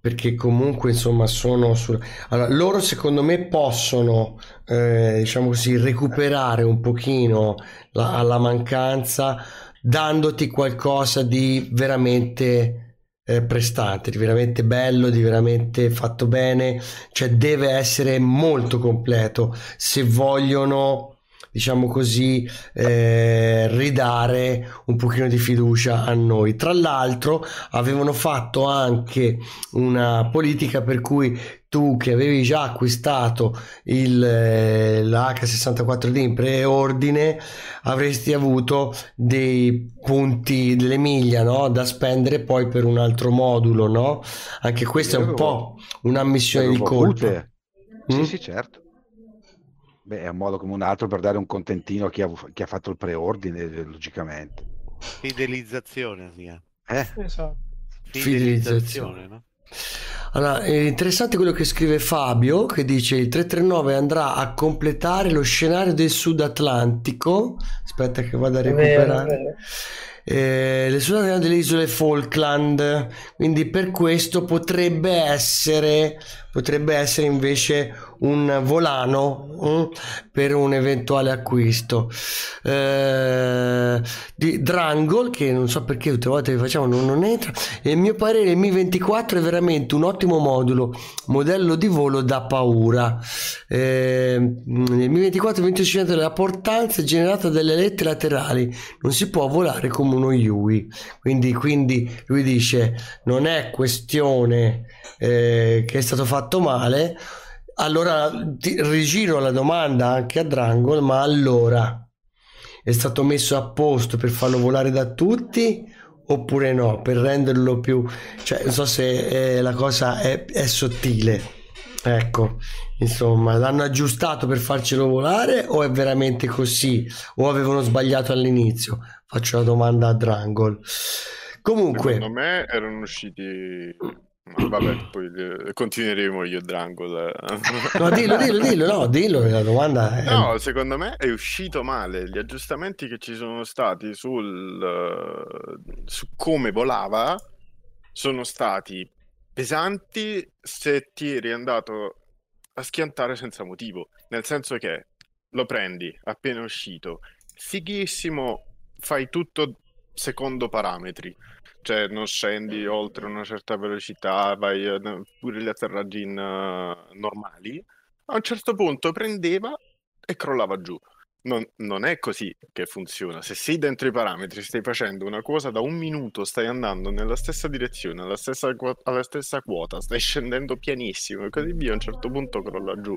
perché comunque insomma sono sul... allora, loro secondo me possono eh, diciamo così recuperare un pochino la, alla mancanza dandoti qualcosa di veramente eh, prestante, di veramente bello, di veramente fatto bene, cioè deve essere molto completo se vogliono diciamo così, eh, ridare un pochino di fiducia a noi. Tra l'altro avevano fatto anche una politica per cui tu che avevi già acquistato il, eh, la H64D in preordine avresti avuto dei punti, delle miglia no? da spendere poi per un altro modulo, no? Anche questa è un po' una missione di avute. Sì, Mm? sì, certo. Beh, è un modo come un altro per dare un contentino a chi ha, chi ha fatto il preordine, logicamente. Fidelizzazione, chiama. Eh? Esatto. Fidelizzazione, no? Allora, è interessante quello che scrive Fabio, che dice il 339 andrà a completare lo scenario del Sud Atlantico. Aspetta che vado a vero, recuperare. vero. Eh, le Sud Atlantico delle isole Falkland, quindi per questo potrebbe essere, potrebbe essere invece un volano mm, per un eventuale acquisto. Eh, di Drangol, che non so perché tutte le volte che facciamo non, non entra. E il mio parere, il Mi 24 è veramente un ottimo modulo, modello di volo da paura. Eh, nel Mi 24 il 25% della portanza generata dalle alette laterali, non si può volare come uno Yui. Quindi, quindi lui dice: non è questione eh, che è stato fatto male. Allora rigiro la domanda anche a Drangol, ma allora è stato messo a posto per farlo volare da tutti oppure no? Per renderlo più, cioè, non so se eh, la cosa è, è sottile. Ecco, insomma, l'hanno aggiustato per farcelo volare o è veramente così? O avevano sbagliato all'inizio? Faccio la domanda a Drangol. Comunque, Secondo me erano usciti... Ma vabbè, poi eh, continueremo io e Drangol. no, dillo, dillo, dillo, no, dillo, la domanda è... No, secondo me è uscito male. Gli aggiustamenti che ci sono stati sul, eh, su come volava sono stati pesanti se ti eri andato a schiantare senza motivo. Nel senso che lo prendi appena uscito, fighissimo, fai tutto secondo parametri. Cioè non scendi oltre una certa velocità, vai eh, pure gli atterraggi in, eh, normali. A un certo punto prendeva e crollava giù. Non, non è così che funziona. Se sei dentro i parametri, stai facendo una cosa da un minuto, stai andando nella stessa direzione, alla stessa, alla stessa quota, stai scendendo pianissimo e così via, a un certo punto crolla giù.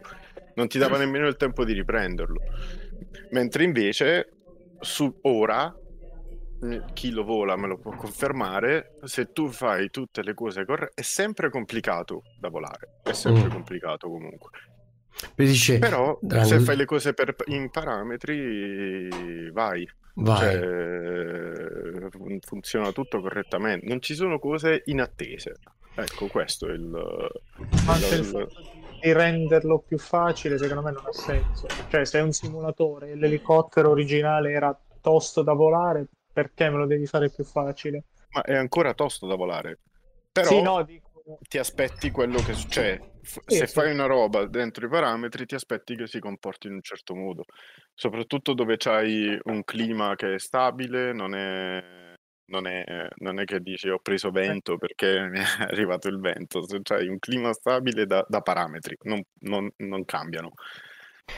Non ti dava nemmeno il tempo di riprenderlo. Mentre invece, su ora, chi lo vola me lo può confermare, se tu fai tutte le cose corrette, è sempre complicato da volare, è sempre Mm. complicato comunque. Dice, Però se Drangol- fai le cose per- in parametri, vai. Vai. Cioè, fun- funziona tutto correttamente. Non ci sono cose inattese. Ecco, questo è il... Anche il- il fatto di renderlo più facile, secondo me non ha senso. Cioè, se è un simulatore e l'elicottero originale era tosto da volare, perché me lo devi fare più facile? Ma è ancora tosto da volare. Però Sì, no, dico... ti aspetti quello che succede. F- Sì, se sì. fai una roba dentro i parametri, ti aspetti che si comporti in un certo modo. Soprattutto dove c'hai un clima che è stabile, non è, non è, non è che dici ho preso vento perché mi è arrivato il vento. Se c'hai un clima stabile da, da parametri, non, non- non cambiano.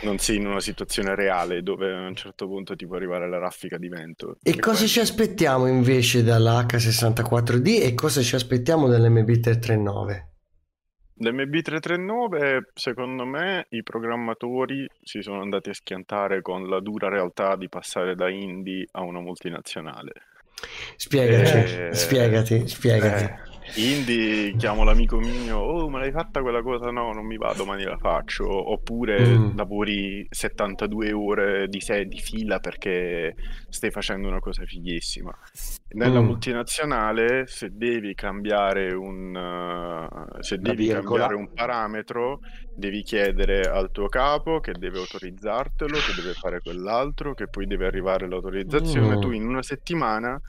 Non sei in una situazione reale dove a un certo punto ti può arrivare la raffica di vento. E cosa ci aspettiamo invece dalla H64D e cosa ci aspettiamo dall'MB339? L'MB339, secondo me, i programmatori si sono andati a schiantare con la dura realtà di passare da indie a una multinazionale. Spiegaci, Eh, spiegati, spiegati. eh, Indie chiamo l'amico mio, oh ma l'hai fatta quella cosa? No, non mi va, domani la faccio. Oppure Mm. lavori 72 ore di, sé, di fila perché stai facendo una cosa fighissima. Nella Mm. multinazionale, se devi cambiare un, eh, se devi cambiare un parametro, devi chiedere al tuo capo che deve autorizzartelo, che deve fare quell'altro, che poi deve arrivare l'autorizzazione. Mm. Tu in una settimana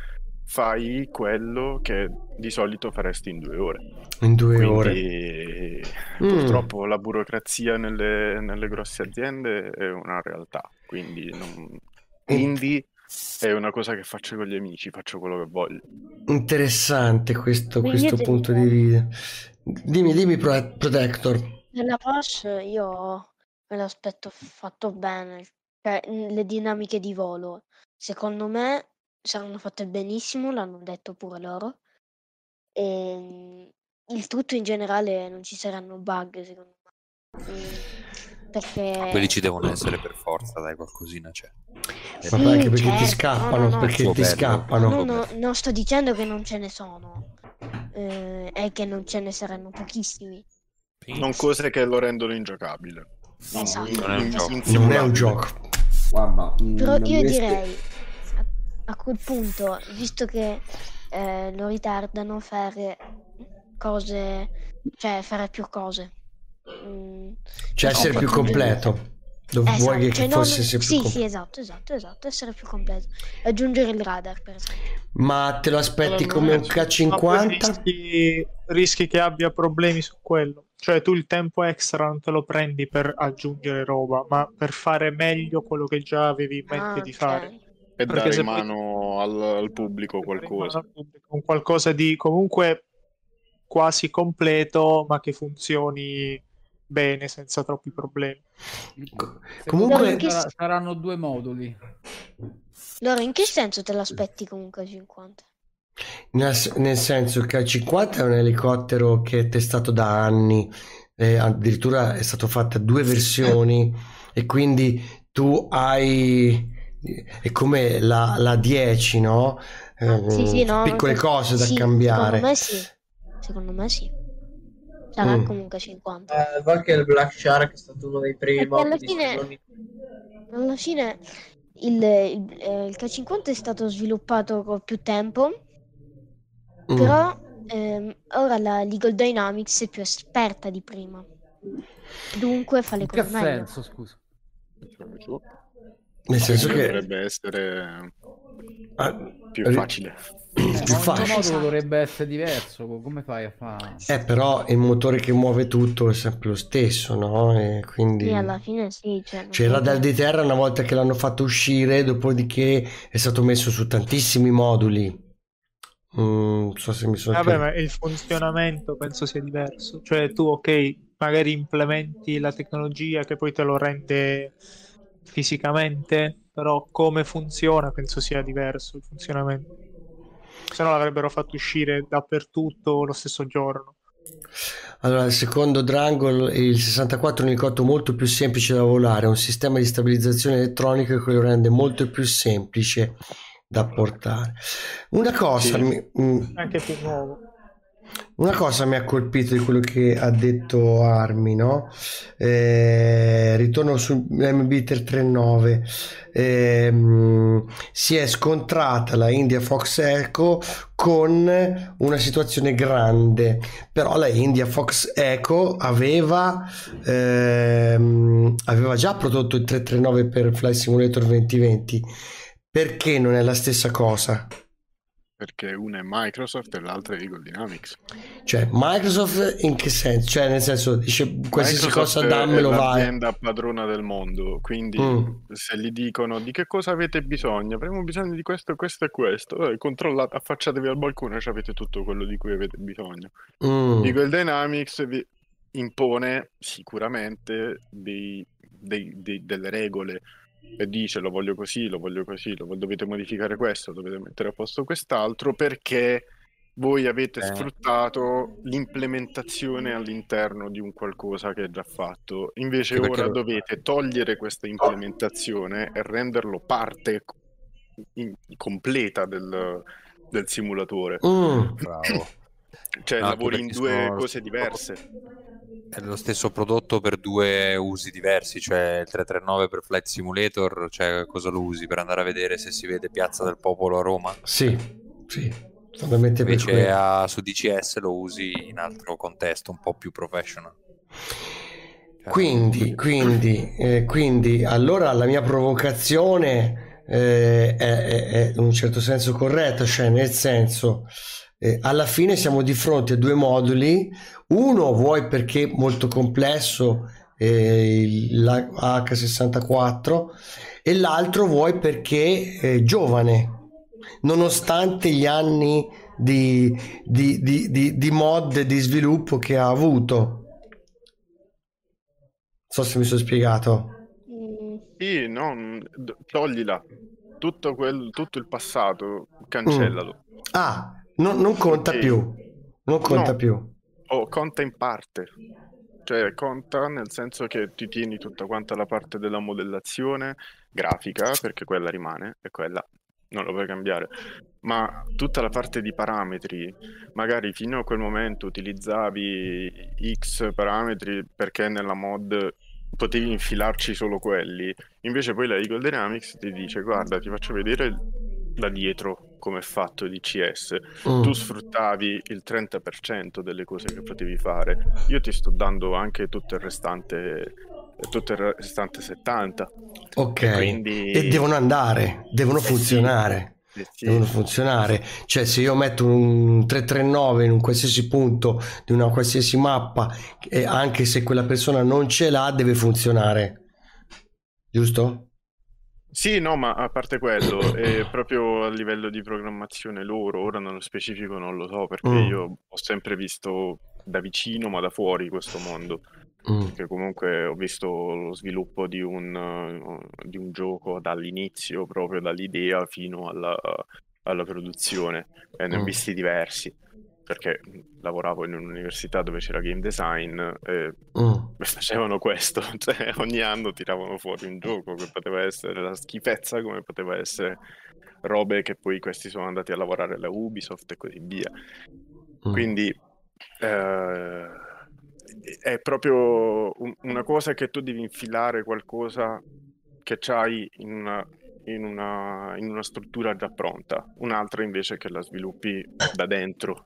fai quello che di solito faresti in due ore. In due ore. Quindi Mm. purtroppo la burocrazia nelle, nelle grosse aziende è una realtà. Quindi non... Indie è una cosa che faccio con gli amici, faccio quello che voglio. Interessante questo, questo punto di vista. Dimmi, dimmi, Pro- Protector. Nella Rush io me l'aspetto fatto bene, cioè mh, le dinamiche di volo, secondo me saranno fatte benissimo, l'hanno detto pure loro. E mh, il tutto in generale non ci saranno bug, secondo me. Mm, perché Quelli ci devono essere per forza, dai, qualcosina c'è. Ma anche perché certo, ti no, scappano, no, no. perché Suo ti bello. scappano. No, no, non sto dicendo che non ce ne sono, eh, è che non ce ne saranno pochissimi. Non cose che lo rendono ingiocabile. In- Esatto. Non è un gioco. Non è un insimulabile. gioco. Guarda, mm, Però io direi a, quel punto, visto che eh, lo ritardano, fare cose, cioè fare più cose. Mm, Cioè essere più aggiungere- completo. Dove Esatto, vuoi che cioè fosse non- più Sì, completo. sì, esatto, esatto, esatto, essere più completo. Aggiungere il radar, per esempio. Ma te lo aspetti Allora, come un Ma poi K50? rischi, rischi che abbia problemi su quello. Cioè, tu il tempo extra non te lo prendi per aggiungere roba, ma per fare meglio quello che già avevi in mente Ah, di ok. fare. E dare in poi- mano al, al pubblico qualcosa. Con qualcosa di comunque quasi completo, ma che funzioni bene senza troppi problemi. Comunque- Secondo me sarà- saranno due moduli. Allora, in che senso te l'aspetti comunque a 50? Nel, nel senso che il K50 è un elicottero che è testato da anni, eh, addirittura è stato fatto due versioni e quindi tu hai è come la, la 10, no? Eh, Sì, sì, no, piccole cose da sì, cambiare. Secondo me sì. Secondo me sì. Sarà Mm. comunque 50. Eh, va che il Black Shark è stato uno dei primi Perché alla fine- Alla fine il, il- eh, il K50 è stato sviluppato con più tempo, Mm. però ehm, ora la Legal Dynamics è più esperta di prima. Dunque fa le In che cose meglio. senso, scusa? Nel senso che dovrebbe essere Ah, più ri- facile. più facile. modulo dovrebbe essere diverso. Come fai a fare? Eh, però il motore che muove tutto è sempre lo stesso, no? E quindi... Sì, alla fine sì. Cioè, C'era è dal di terra una volta che l'hanno fatto uscire, dopodiché è stato messo su tantissimi moduli. Mm, non so se mi sono Vabbè, ma il funzionamento penso sia diverso. Cioè, tu, ok, magari implementi la tecnologia che poi te lo rende fisicamente, però come funziona penso sia diverso il funzionamento. Se no l'avrebbero fatto uscire dappertutto lo stesso giorno. Allora, secondo Drangol, il 64 è un elicottero molto più semplice da volare, ha un sistema di stabilizzazione elettronica che lo rende molto più semplice da portare. Una cosa, Sì. mi- mm, Anche più nuovo. Una cosa mi ha colpito di quello che ha detto Armi, no? Eh, ritorno su MB339. Ehm, si è scontrata la India Fox Echo con una situazione grande, però la India Fox Echo aveva, ehm, aveva già prodotto il 339 per Flight Simulator 2020. Perché non è la stessa cosa? Perché una è Microsoft e l'altra è Eagle Dynamics. Cioè, Microsoft in che senso? Cioè, nel senso, dice qualsiasi cosa Microsoft è dammelo vai. l'azienda padrona del mondo, quindi Mm. se gli dicono di che cosa avete bisogno, avremo bisogno di questo, questo e questo, eh, controllate, affacciatevi al balcone e avete tutto quello di cui avete bisogno. Mm. Eagle Dynamics vi impone sicuramente dei- dei- dei- delle regole e dice lo voglio così, lo voglio così, lo, dovete modificare questo, dovete mettere a posto quest'altro perché voi avete Eh. sfruttato l'implementazione all'interno di un qualcosa che è già fatto. Invece perché ora lo- dovete togliere questa implementazione e renderlo parte in- completa del, del simulatore. Mm. Bravo. Cioè, No, lavori in perché due sono- cose diverse. È lo stesso prodotto per due usi diversi, cioè il 339 per Flight Simulator, cioè cosa lo usi per andare a vedere se si vede Piazza del Popolo a Roma? Sì, sì, Invece a- su DCS lo usi in altro contesto, un po' più professional. Cioè, Quindi, quindi, eh, quindi, allora la mia provocazione eh, è, è- è in un certo senso corretta, cioè nel senso, eh, alla fine siamo di fronte a due moduli, uno vuoi perché molto complesso, eh, il- la H64, e l'altro vuoi perché è giovane, nonostante gli anni di, di, di, di, di mod di sviluppo che ha avuto. So se mi sono spiegato. Mm, Sì, no, mm, toglila. Tutto, quel, tutto il passato, cancellalo. Ah, non, non conta Perché- più. Non conta No. più. O conta in parte. Cioè, conta nel senso che ti tieni tutta quanta la parte della modellazione grafica, perché quella rimane, e quella non lo puoi cambiare. Ma tutta la parte di parametri, magari fino a quel momento utilizzavi X parametri perché nella mod potevi infilarci solo quelli, invece poi la Eagle Dynamics ti dice guarda, ti faccio vedere da dietro come fatto DCS. Mm. Tu sfruttavi il 30% delle cose che potevi fare, io ti sto dando anche tutto il restante, tutto il restante 70. Ok. quindi- E devono andare, devono Eh sì. funzionare. Eh sì. Devono funzionare. Cioè, se io metto un 339 in un qualsiasi punto di una qualsiasi mappa, e anche se quella persona non ce l'ha, deve funzionare. Giusto? Sì, no, ma a parte quello, è proprio a livello di programmazione loro, ora nello specifico non lo so, perché Mm. io ho sempre visto da vicino, ma da fuori questo mondo, Mm. perché comunque ho visto lo sviluppo di un, eh, di un gioco dall'inizio, proprio dall'idea fino alla, alla produzione, e ne ho Mm. visti diversi, perché lavoravo in un'università dove c'era game design e Mm. facevano questo, cioè ogni anno tiravano fuori un gioco che poteva essere la schifezza, come poteva essere robe che poi questi sono andati a lavorare alla Ubisoft e così via. Mm. Quindi eh, è proprio un- una cosa che tu devi infilare qualcosa che c'hai in una, in una, in una struttura già pronta, un'altra invece che la sviluppi da dentro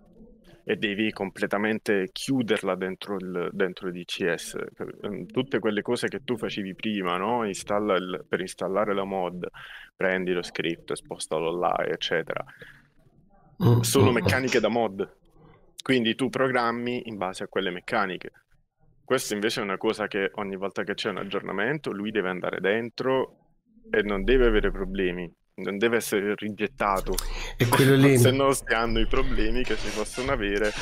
e devi completamente chiuderla dentro il, dentro il DCS. Ehm, Tutte quelle cose che tu facevi prima, no? Installa il- per installare la mod, prendi lo script, spostalo là, eccetera. Mm. Sono Mm. meccaniche da mod, quindi tu programmi in base a quelle meccaniche. Questo invece è una cosa che ogni volta che c'è un aggiornamento lui deve andare dentro e non deve avere problemi, non deve essere rigettato. E quello lì- Se no stiano i problemi che si possono avere,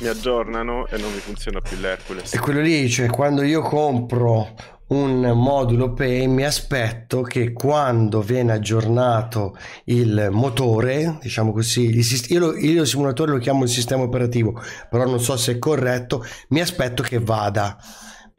mi aggiornano e non mi funziona più l'Hercules. E quello lì, cioè quando io compro un modulo Pay mi aspetto che quando viene aggiornato il motore, diciamo così, sist- io, lo, io il simulatore lo chiamo il sistema operativo, però non so se è corretto, mi aspetto che vada.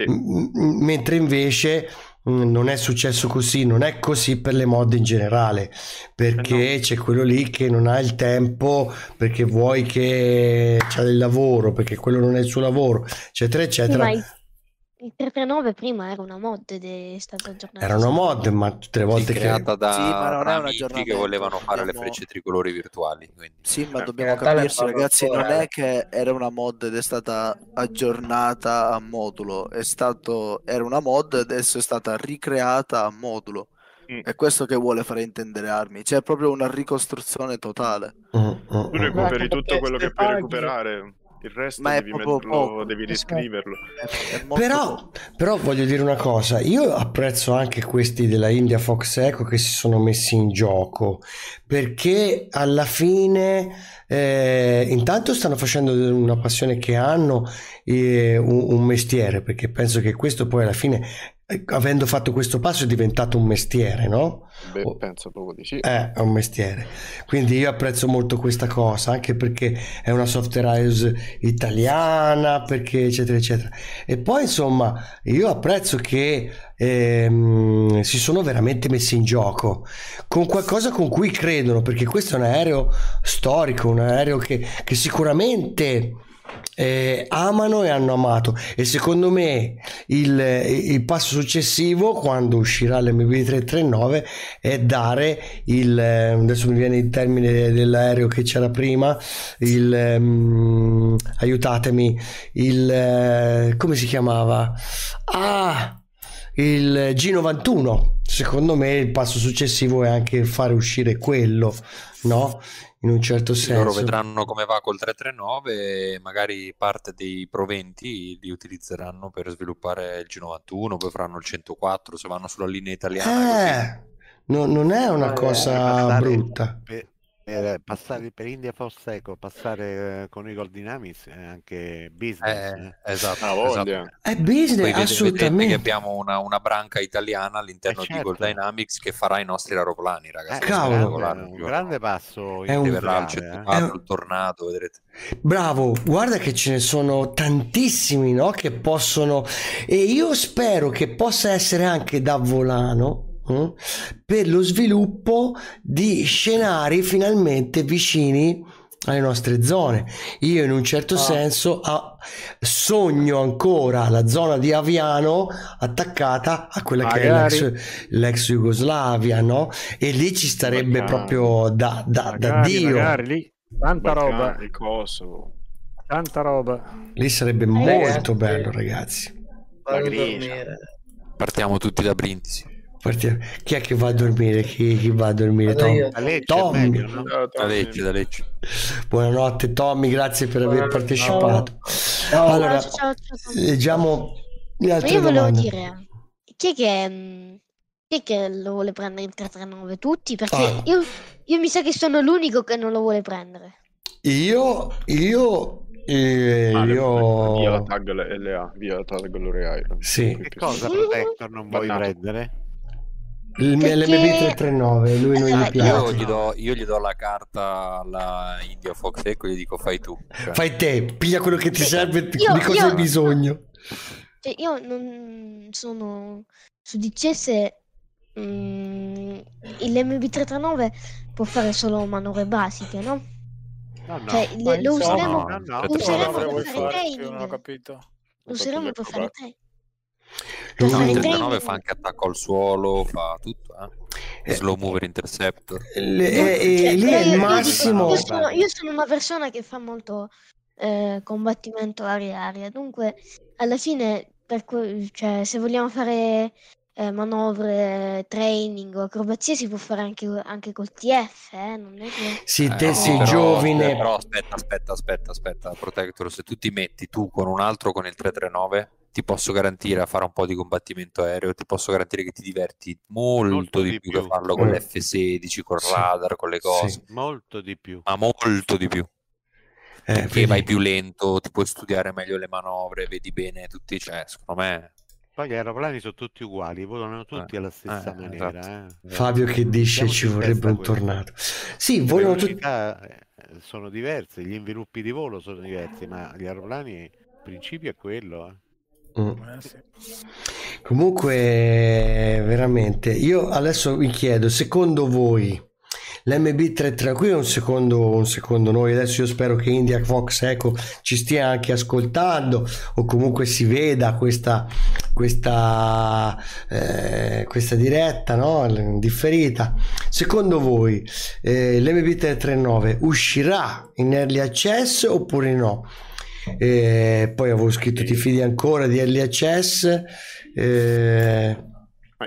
M- m- mentre invece non è successo così, non è così per le mod in generale, perché c'è quello lì che non ha il tempo, perché vuoi che c'ha del lavoro, perché quello non è il suo lavoro, eccetera, eccetera. ma il, il 339 prima era una mod ed è stato aggiornato. Era una mod, ma tutte le volte che... creata da Sì, ma non è un amici che aggiornamento, volevano fare le dobbiamo- frecce tricolori virtuali. quindi. Sì, ma Eh, dobbiamo le capirci, ragazzi, non è che era una mod ed è stata aggiornata a modulo, è stato, era una mod ed adesso è stata ricreata a modulo. Mm. È questo che vuole fare intendere Armi, c'è proprio una ricostruzione totale. Mm, Tu recuperi tutto quello che puoi recuperare, il resto Ma è devi, proprio metterlo, poco. devi riscriverlo. Però, però voglio dire una cosa, io apprezzo anche questi della India Fox Eco che si sono messi in gioco, perché alla fine eh, intanto stanno facendo una passione che hanno eh, un, un mestiere, perché penso che questo poi alla fine eh, avendo fatto questo passo è diventato un mestiere, no? Beh, penso proprio di sì. Eh, è un mestiere. Quindi io apprezzo molto questa cosa, anche perché è una software house italiana, perché eccetera eccetera. E poi insomma, io apprezzo che ehm, si sono veramente messi in gioco con qualcosa con cui credono, perché questo è un aereo storico, un aereo che, che sicuramente eh, amano e hanno amato. E secondo me il, il passo successivo quando uscirà l'MB339 è dare il eh, adesso mi viene il termine dell'aereo che c'era prima il ehm, aiutatemi il eh, come si chiamava? Ah il G91 secondo me il passo successivo è anche fare uscire quello no in un certo senso Loro vedranno come va col 339 e magari parte dei proventi li utilizzeranno per sviluppare il G91, poi faranno il 104 se vanno sulla linea italiana. Eh, no- non è una Eh, cosa brutta. Per, per passare per India Force Eco, passare eh, con Eagle Dynamics è anche business. Eh, eh. esatto, Ah, esatto. È business, Poi vede- vedrete assolutamente. che abbiamo una, una branca italiana all'interno Eh, di Eagle certo. Dynamics che farà i nostri aeroplani, Eh, ragazzi. è Cavolo. un grande, un grande passo È un- verrà eh. 104, È- il tornado, vedrete. Bravo, guarda che ce ne sono tantissimi, no? Che possono. E io spero che possa essere anche da volano. Per lo sviluppo di scenari finalmente vicini alle nostre zone. Io in un certo Ah. senso ah, sogno ancora la zona di Aviano attaccata a quella che è Magari. l'ex, l'ex Jugoslavia, no? E lì ci starebbe Balcani. proprio da, da- da Magari, Dio. magari lì. Tanta roba, il Kosovo. tanta roba. Lì sarebbe Ragazzi. molto bello, ragazzi. Partiamo tutti da Brindisi. Partiamo. Chi è che va a dormire? Chi, chi va a dormire? Tom? io. Tommy. meglio, no? Ah, Da Tommy. Lecce, da Lecce. Buonanotte Tommy, grazie per aver Buonanotte. partecipato. Ciao, Allora, ciao, ciao, ciao. leggiamo le Ma altre io volevo domande. dire, chi è che, mm, chi è che lo vuole prendere il 339? Tutti? Perché Ah. io, io mi sa che sono l'unico che non lo vuole prendere. Io, io, eh, Ah, Via la io, tag LA, via la tag Iron. sì, Che cosa Protector non vuoi prendere? Il Perché- l'MB339, lui non gli Allora, Io piace. gli, do, io gli do la carta alla India Fox e gli dico fai tu. Cioè, Fai te, piglia quello che ti serve, io- di cosa io- hai bisogno. Cioè, io non sono su DCS mm, il MB339 può fare solo manovre basiche, no? No, no. Cioè, le- lo useremo, no, no, no. lo useremo per fare training. Non ho capito. Lo useremo per fare training. Training. 39 fa anche attacco al suolo, fa tutto, eh? Eh, Slow mover interceptor. Le- No, e- e cioè, lì è il massimo. Io sono, io sono una persona che fa molto eh, combattimento aria-aria, dunque alla fine, per que- cioè, se vogliamo fare eh, manovre, training o acrobazie, si può fare anche, anche col TF, eh, non è che... Sì, Eh, te sì, sei però- giovine. Però aspetta, aspetta, aspetta, aspetta, Protector, se tu ti metti tu con un altro con il 339, ti posso garantire a fare un po' di combattimento aereo, ti posso garantire che ti diverti molto, Molto di di più, più. che farlo con Mm. l'F16, col Sì. radar, con le cose, Sì. Molto di più. ma molto di più. Eh, Perché vedi. vai più lento, ti puoi studiare meglio le manovre, vedi bene tutti, cioè, secondo me... Poi gli aeroplani sono tutti uguali, volano tutti Eh, alla stessa eh, maniera. esatto. eh. Fabio che dice Mettiamoci ci vorrebbe un tornado. Sì, Le vogliono tutti. eh, sono diverse, gli sviluppi di volo sono diversi, ma gli aeroplani, il principio è quello. eh. Mm. Eh. Comunque, veramente, io adesso vi chiedo, secondo voi l'MB33, qui è un secondo, un secondo noi, adesso io spero che India Fox Eco ci stia anche ascoltando o comunque si veda questa, questa, eh, questa diretta, no? differita. Secondo voi eh, l'MB339 uscirà in early access oppure no? Eh, poi avevo scritto ti fidi ancora di early access eh,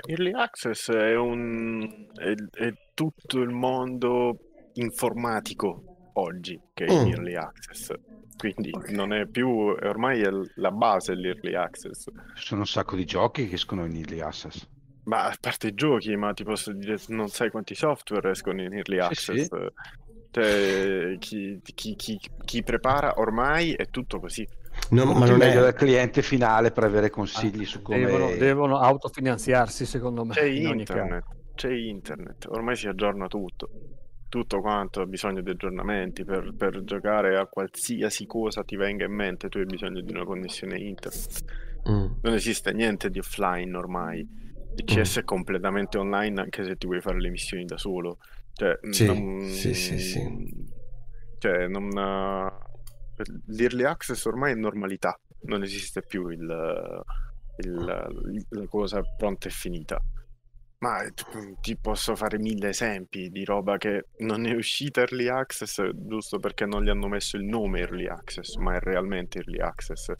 Early Access è, un, è, è tutto il mondo informatico oggi che è Mm. Early Access. Quindi non è più, ormai è la base l'Early Access. Ci sono un sacco di giochi che escono in Early Access. Ma a parte i giochi, ma ti posso dire, non sai quanti software escono in Early Sì, Access. Cioè, chi, chi- chi- chi prepara ormai è tutto così. Non- ma non meglio è... del cliente finale per avere consigli su come... Devono, devono autofinanziarsi, secondo me. C'è in internet, c'è internet, ormai si aggiorna tutto. Tutto quanto ha bisogno di aggiornamenti per, per giocare a qualsiasi cosa ti venga in mente, tu hai bisogno di una connessione internet. Mm. Non esiste niente di offline ormai. Il CS è completamente online anche se ti vuoi fare le missioni da solo. Cioè, Sì, non- sì, sì, sì. Cioè, non... L'early access ormai è normalità, non esiste più il, il- la cosa pronta e finita. Ma ti posso fare mille esempi di roba che non è uscita early access giusto perché non gli hanno messo il nome early access, ma è realmente early access.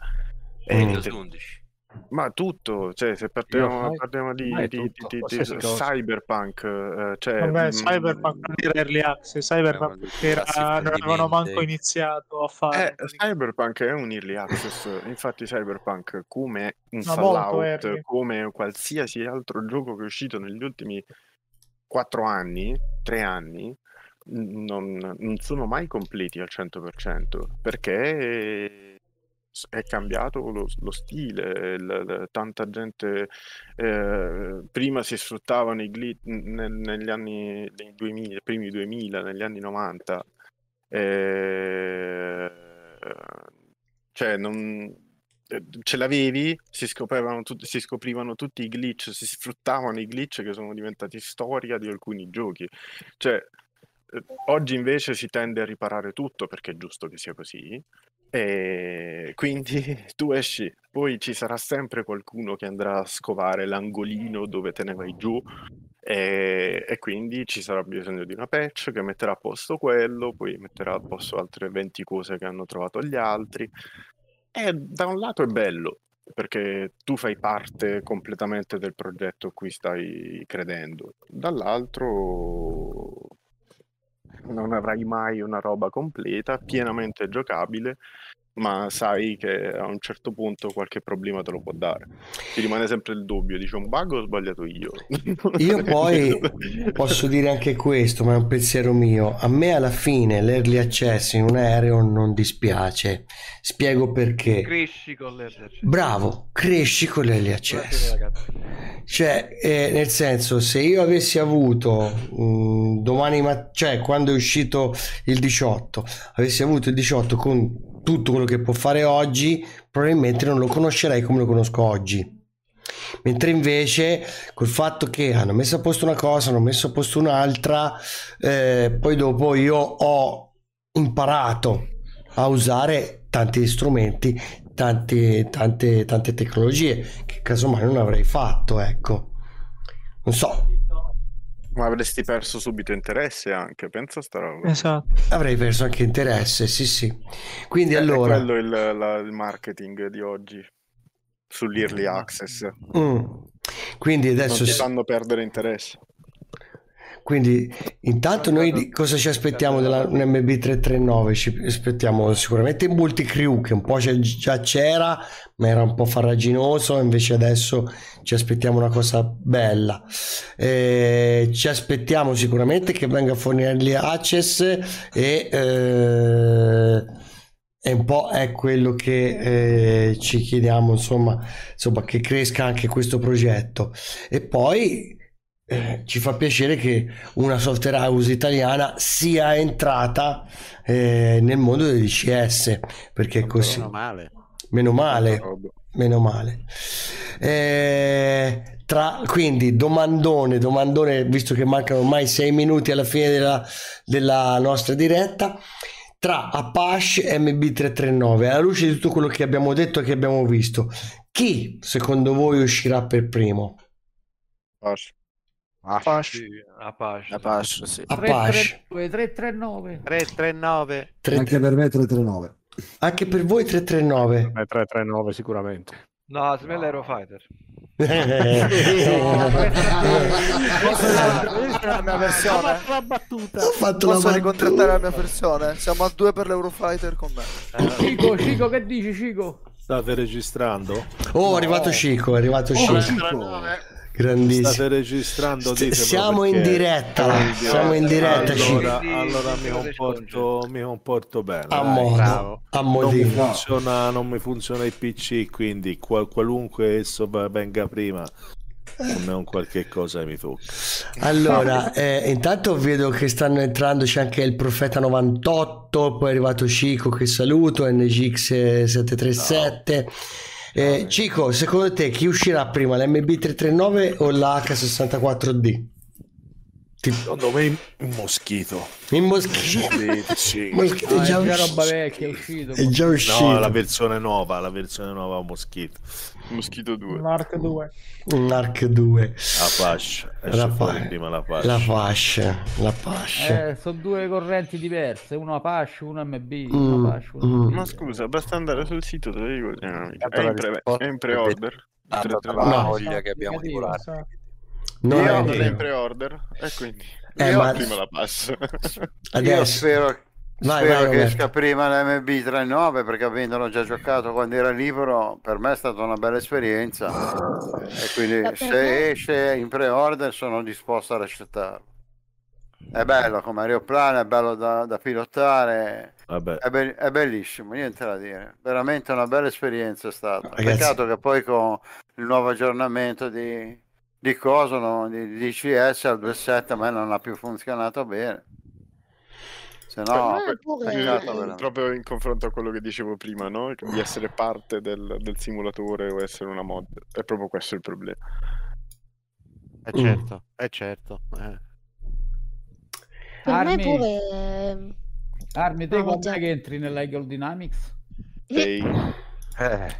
Windows te- 11. Ma tutto, cioè se parliamo, ormai- parliamo di, di- di- di- cyberpunk, eh, cioè, Vabbè, mm, Cyberpunk non era early access, Cyberpunk Eh, era, non avevano manco iniziato a fare. Eh, Cyberpunk è un early access, infatti Cyberpunk come un molto Fallout, come qualsiasi altro gioco che è uscito negli ultimi quattro anni, tre anni, n- non, non sono mai completi al 100% perché è cambiato lo, lo stile, il- il- tanta gente eh, prima si sfruttavano i glitch nel- negli anni nei 2000, primi 2000, negli anni 90 eh, cioè non eh, ce l'avevi, si tut- si scoprivano tutti i glitch, si sfruttavano i glitch che sono diventati storia di alcuni giochi. Cioè, oggi invece si tende a riparare tutto perché è giusto che sia così. E quindi tu esci, poi ci sarà sempre qualcuno che andrà a scovare l'angolino dove te ne vai giù e, e quindi ci sarà bisogno di una patch che metterà a posto quello, poi metterà a posto altre 20 cose che hanno trovato gli altri. E da un lato è bello, perché tu fai parte completamente del progetto a cui stai credendo, dall'altro non avrai mai una roba completa, pienamente giocabile, ma sai che a un certo punto qualche problema te lo può dare. Ti rimane sempre il dubbio, dici un bug o ho sbagliato io? Io poi posso dire anche questo, ma è un pensiero mio. A me alla fine l'early access in un aereo non dispiace. Spiego perché. Cresci con l'early Bravo, cresci con l'early access. Cioè, eh, nel senso, se io avessi avuto mh, domani, ma- cioè quando è uscito il 18, avessi avuto il 18 con tutto quello che può fare oggi, probabilmente non lo conoscerei come lo conosco oggi. Mentre invece col fatto che hanno messo a posto una cosa, hanno messo a posto un'altra, eh, poi dopo io ho imparato a usare tanti strumenti, tante, tante, tante tecnologie che casomai non avrei fatto, ecco. Non so, Ma avresti perso subito interesse anche, pensa a sta roba. Esatto. avrei perso anche interesse, sì, sì. Quindi È- allora... È quello il, la- il marketing di oggi sull'early access. Mm. Quindi Non adesso... ti si- fanno perdere interesse. Quindi intanto noi cosa ci aspettiamo dalla MB339? Ci aspettiamo sicuramente il multicrew che un po' già c'era ma era un po' farraginoso invece adesso ci aspettiamo una cosa bella. Eh, ci aspettiamo sicuramente che venga a fornirli access e eh, è un po' è quello che eh, ci chiediamo insomma, insomma che cresca anche questo progetto e poi eh, ci fa piacere che una software house italiana sia entrata eh, nel mondo del DCS perché così Meno male. meno male meno male Eh, tra, quindi domandone domandone visto che mancano ormai sei minuti alla fine della, della nostra diretta tra Apache e MB339 alla luce di tutto quello che abbiamo detto e che abbiamo visto chi secondo voi uscirà per primo Apache. Apache. Apache, sì. Apache 339 339 Anche per me 339. Anche per voi 339? Beh, 339 sicuramente. No, se me l'Eurofighter. la mia versione? la battuta Ho fatto la Posso battuta. ricontrattare la mia versione? Siamo a due per l'Eurofighter con me. Cico Cico che dici Cico State registrando? Oh, è arrivato Cico, è arrivato Oh, Cico. Grandissimo. State registrando? St- Ditemelo siamo in diretta, in siamo in diretta, Allora, Cico. allora mi, comporto, mi comporto bene. A modo, a non, mi funziona, non mi funziona il PC, quindi qual- qualunque esso venga prima, non è un qualche cosa mi tocca. Allora, eh, intanto vedo che stanno entrando, c'è anche il Profeta 98, poi è arrivato Cico che saluto, NGX 737. Eh, Cico, secondo te chi uscirà prima, l'MB339 o la H64D? Secondo me il moschito. Il moschito. Sì. Moschito è Ah, già è già usci- roba vecchia, è uscito. È già uscito. No, la versione nuova, la versione nuova moschito. Moschito 2. Mark 2. Un Arc 2. La fascia. La, fa- prima la fascia. la fascia. La fascia. Eh, sono due correnti diverse, uno Apache, uno MB, Mm, uno Apache, uno mm. Ma scusa, basta andare sul sito dinamica. Tanto È la in, pre- risposta è in pre-order. Data Tre- tre- dalla No. voglia che abbiamo di volare. Non Io è non è vero. in pre-order e quindi Eh, io ma- prima la passo. Io Adesso. spero, Vai, spero vai, che esca prima l'MB39 perché avendolo già giocato quando era libero per me è stata una bella esperienza e quindi se esce in pre-order sono disposto ad accettarlo. È bello come aeroplano, è bello da, da pilotare, Vabbè. è, be- è bellissimo, niente da dire. Veramente una bella esperienza è stata. Ragazzi- Peccato che poi con il nuovo aggiornamento di, di Cosono, di, di CS al 2.7 a me non ha più funzionato bene. Se no, me pure- eh. Proprio in confronto a quello che dicevo prima, no? Di essere parte del, del simulatore o essere una mod. È proprio questo il problema. Eh Mm. certo, eh certo. eh. Per me Armi, pure... ehm, Armi, te No, quando già. è che entri nella Eagle Dynamics? Sei- Eh,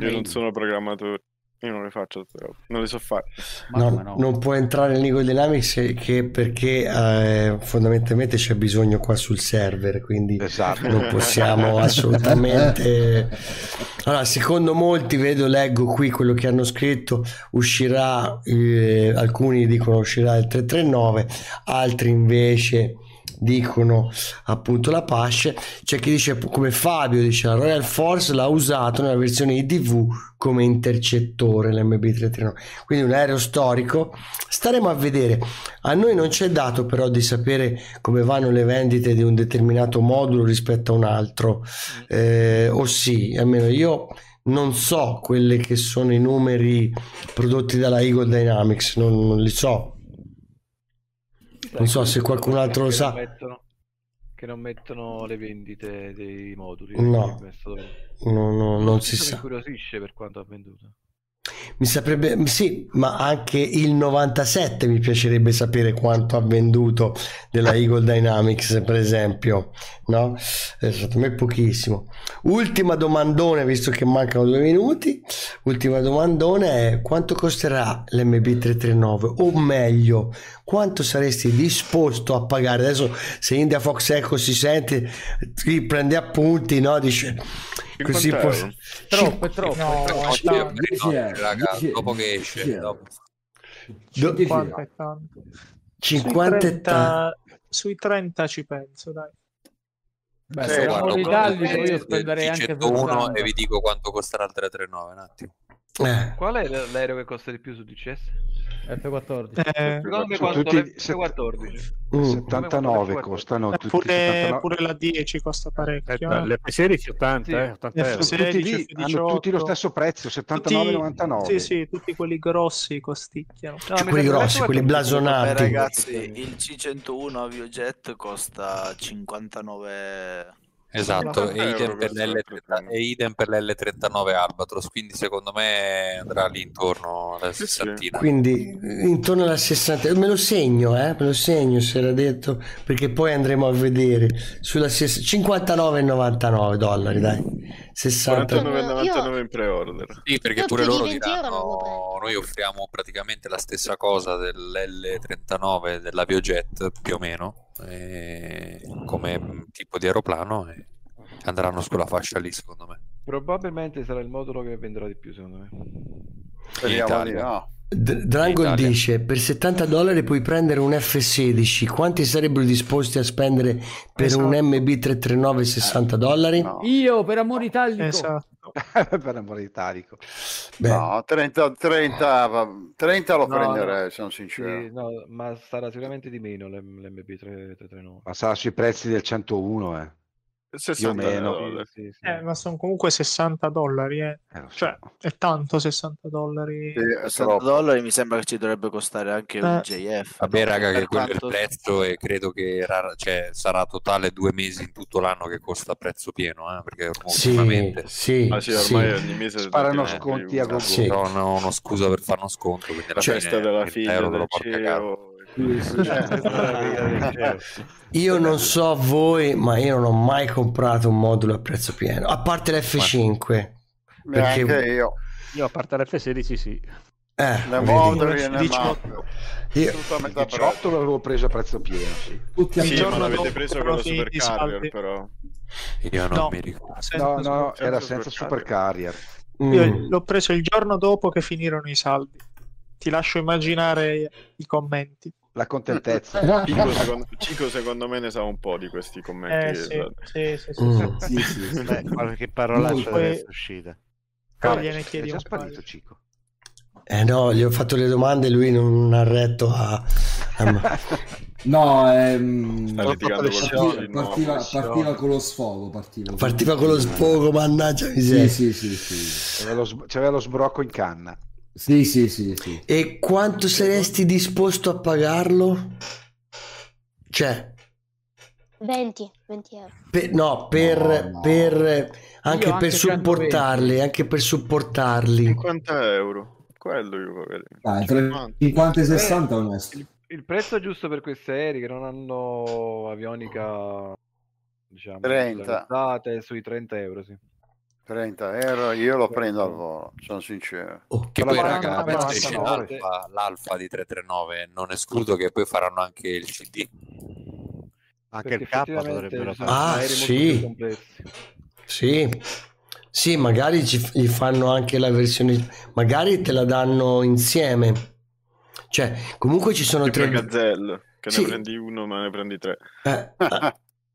Io non sono programmatore. Io non le faccio, robe, non le so fare. Ma No, no? Non può entrare in Eagle Dynamics che perché eh, fondamentalmente c'è bisogno qua sul server, quindi esatto. non possiamo assolutamente. Allora, secondo molti, vedo, leggo qui quello che hanno scritto, uscirà, eh, alcuni dicono uscirà il 339, altri invece dicono appunto la Pasce. C'è chi dice come Fabio dice la Royal Force l'ha usato nella versione IDV come intercettore l'MB339 quindi un aereo storico. Staremo a vedere. A noi non c'è dato però di sapere come vanno le vendite di un determinato modulo rispetto a un altro. Eh, o sì almeno io non so quelli che sono i numeri prodotti dalla Eagle Dynamics non, non li so non so se qualcun altro lo sa non mettono- che non mettono le vendite dei moduli. No. No, no, non si Questo mi sa. incuriosisce per quanto ha venduto. Mi saprebbe, sì, ma anche il 97 mi piacerebbe sapere quanto ha venduto della Eagle Dynamics, per esempio, no? Eh, Secondo me pochissimo. Ultima domandone, visto che mancano due minuti. Ultima domandone è quanto costerà l'MB339 o meglio, quanto saresti disposto a pagare? Adesso se India Fox Echo si sente, qui prende appunti, no? Dice così 50 può... euro. Troppo, è troppo. No, troppo. è tanto. No, raga, dopo che esce, dopo. Do- 50 è tanto. 50 sui e 30, sui 30 ci penso, dai. Beh, se guardo io spenderei anche dice uno 60. e vi dico quanto costerà il 339 un attimo. Eh, Qual è l'aereo che costa di più su DCS? F14. Eh, Secondo me quanto tutti l'F14. mm. 79 costano tutti pure, 79. pure la 10 costa parecchio. Aspetta, eh. le F16 80, Sì. eh, 80 euro. Sono tutti 16, lì, hanno tutti lo stesso prezzo, Tutti- 79,99. Sì, sì, tutti quelli grossi costicchiano. No, Cioè, quelli grossi, l'F14 quelli Beh, blasonati. ragazzi, il C101 Aviojet costa 59 Esatto, 90 e idem, euro per questo l'L30 e idem per l'L39 Albatros, quindi secondo me andrà lì intorno alla Sì, sessantina. Quindi intorno alla 60, me lo segno, eh, me lo segno se era detto, perché poi andremo a vedere sulla ses- 59,99 dollari, dai, 60. 49,99 in pre-order. Sì, perché Io pure loro 20 euro non lo diranno, noi offriamo praticamente la stessa cosa dell'L39 dell'Aviojet più o meno, eh, come mm, tipo di aeroplano e andranno sulla fascia lì secondo me. Probabilmente sarà il modulo che venderà di più, secondo me. Speriamo di Italia. no. D- Drangol Italia. dice per 70 dollari puoi prendere un F16 quanti sarebbero disposti a spendere per un Esatto. MB339 60 dollari? No. Io per amore italico. Esatto. per amore di Italico. No, 30, 30, va- 30 lo No, prenderei, no. sono sincero. Sì, no, ma sarà sicuramente di meno l'M- l'MB339. Ma sarà sui prezzi del 101, eh. Più o 60 meno. dollari. Eh, ma sono comunque 60 dollari, eh. Cioè, è tanto 60 dollari. 60 dollari mi sembra che ci dovrebbe costare anche un Eh. JF. Vabbè, no? raga, che quello è il prezzo e credo che ra- cioè, sarà totale due mesi in tutto l'anno che costa prezzo pieno, eh, perché Sì, ultimamente sì, Ah, sì, sì. ormai ogni mese Sparano sconti a gogo. Sì. no, no, uno scusa per fare uno sconto, quindi alla La fine festa della 30 figlia euro te lo. Io non so voi, ma io non ho mai comprato un modulo a prezzo pieno, a parte l'F5. Neanche Perché io. Io a parte l'F16 sì. eh, Le moduli e le 18. mappe. Io- Tutto a metà 18 l'avevo preso a prezzo pieno, sì. Tutti Sì, ma giorno l'avete preso con lo finiti super i carrier saldi. però. Io non No. mi ricordo. No, no, era senza senza super super carrier. Io Mm. l'ho preso il giorno dopo che finirono i saldi. Ti lascio immaginare i commenti. La contentezza. Cico secondo, Cico, secondo me ne sa un po' di questi commenti. Eh sì, sì, sì, sì, Mm. sì. Sì, sì, sì. Beh, qualche parolaccia Poi- essere uscita. Poi gliene è chiedi già un sparito, paio. Cico. Eh no, gli ho fatto le domande e lui non ha retto a... a- No, ehm, partiva, partiva, con lo sfogo. Partiva, Partiva con lo sfogo, mannaggia Sì, miseria. sì, sì, sì. C'aveva lo, sb- c'aveva lo sbrocco in canna. Sì, sì, sì, sì. E quanto saresti disposto a pagarlo? Cioè, 20, 20 euro. per- no, per, No, no. per anche Io per anche supportarli, anche per supportarli. 50 euro. Quello io pagherei. Dai, tra 50. 50 e 60 è onesto. Il, il prezzo giusto per questi aerei che non hanno avionica, diciamo, 30. realizzate, sui 30 euro, sì. 30 euro, io lo prendo al volo, sono sincero. Oh, Che poi, raga, no? l'alfa, l'alfa di 339, non escludo che poi faranno anche il CD. Anche Perché il K dovrebbero fare. Ah, sì. Sì, sì, magari ci, gli fanno anche la versione, magari te la danno insieme. Cioè, comunque ci sono Tipo tre... il Gazelle, che Sì. ne prendi uno ma ne prendi tre. eh,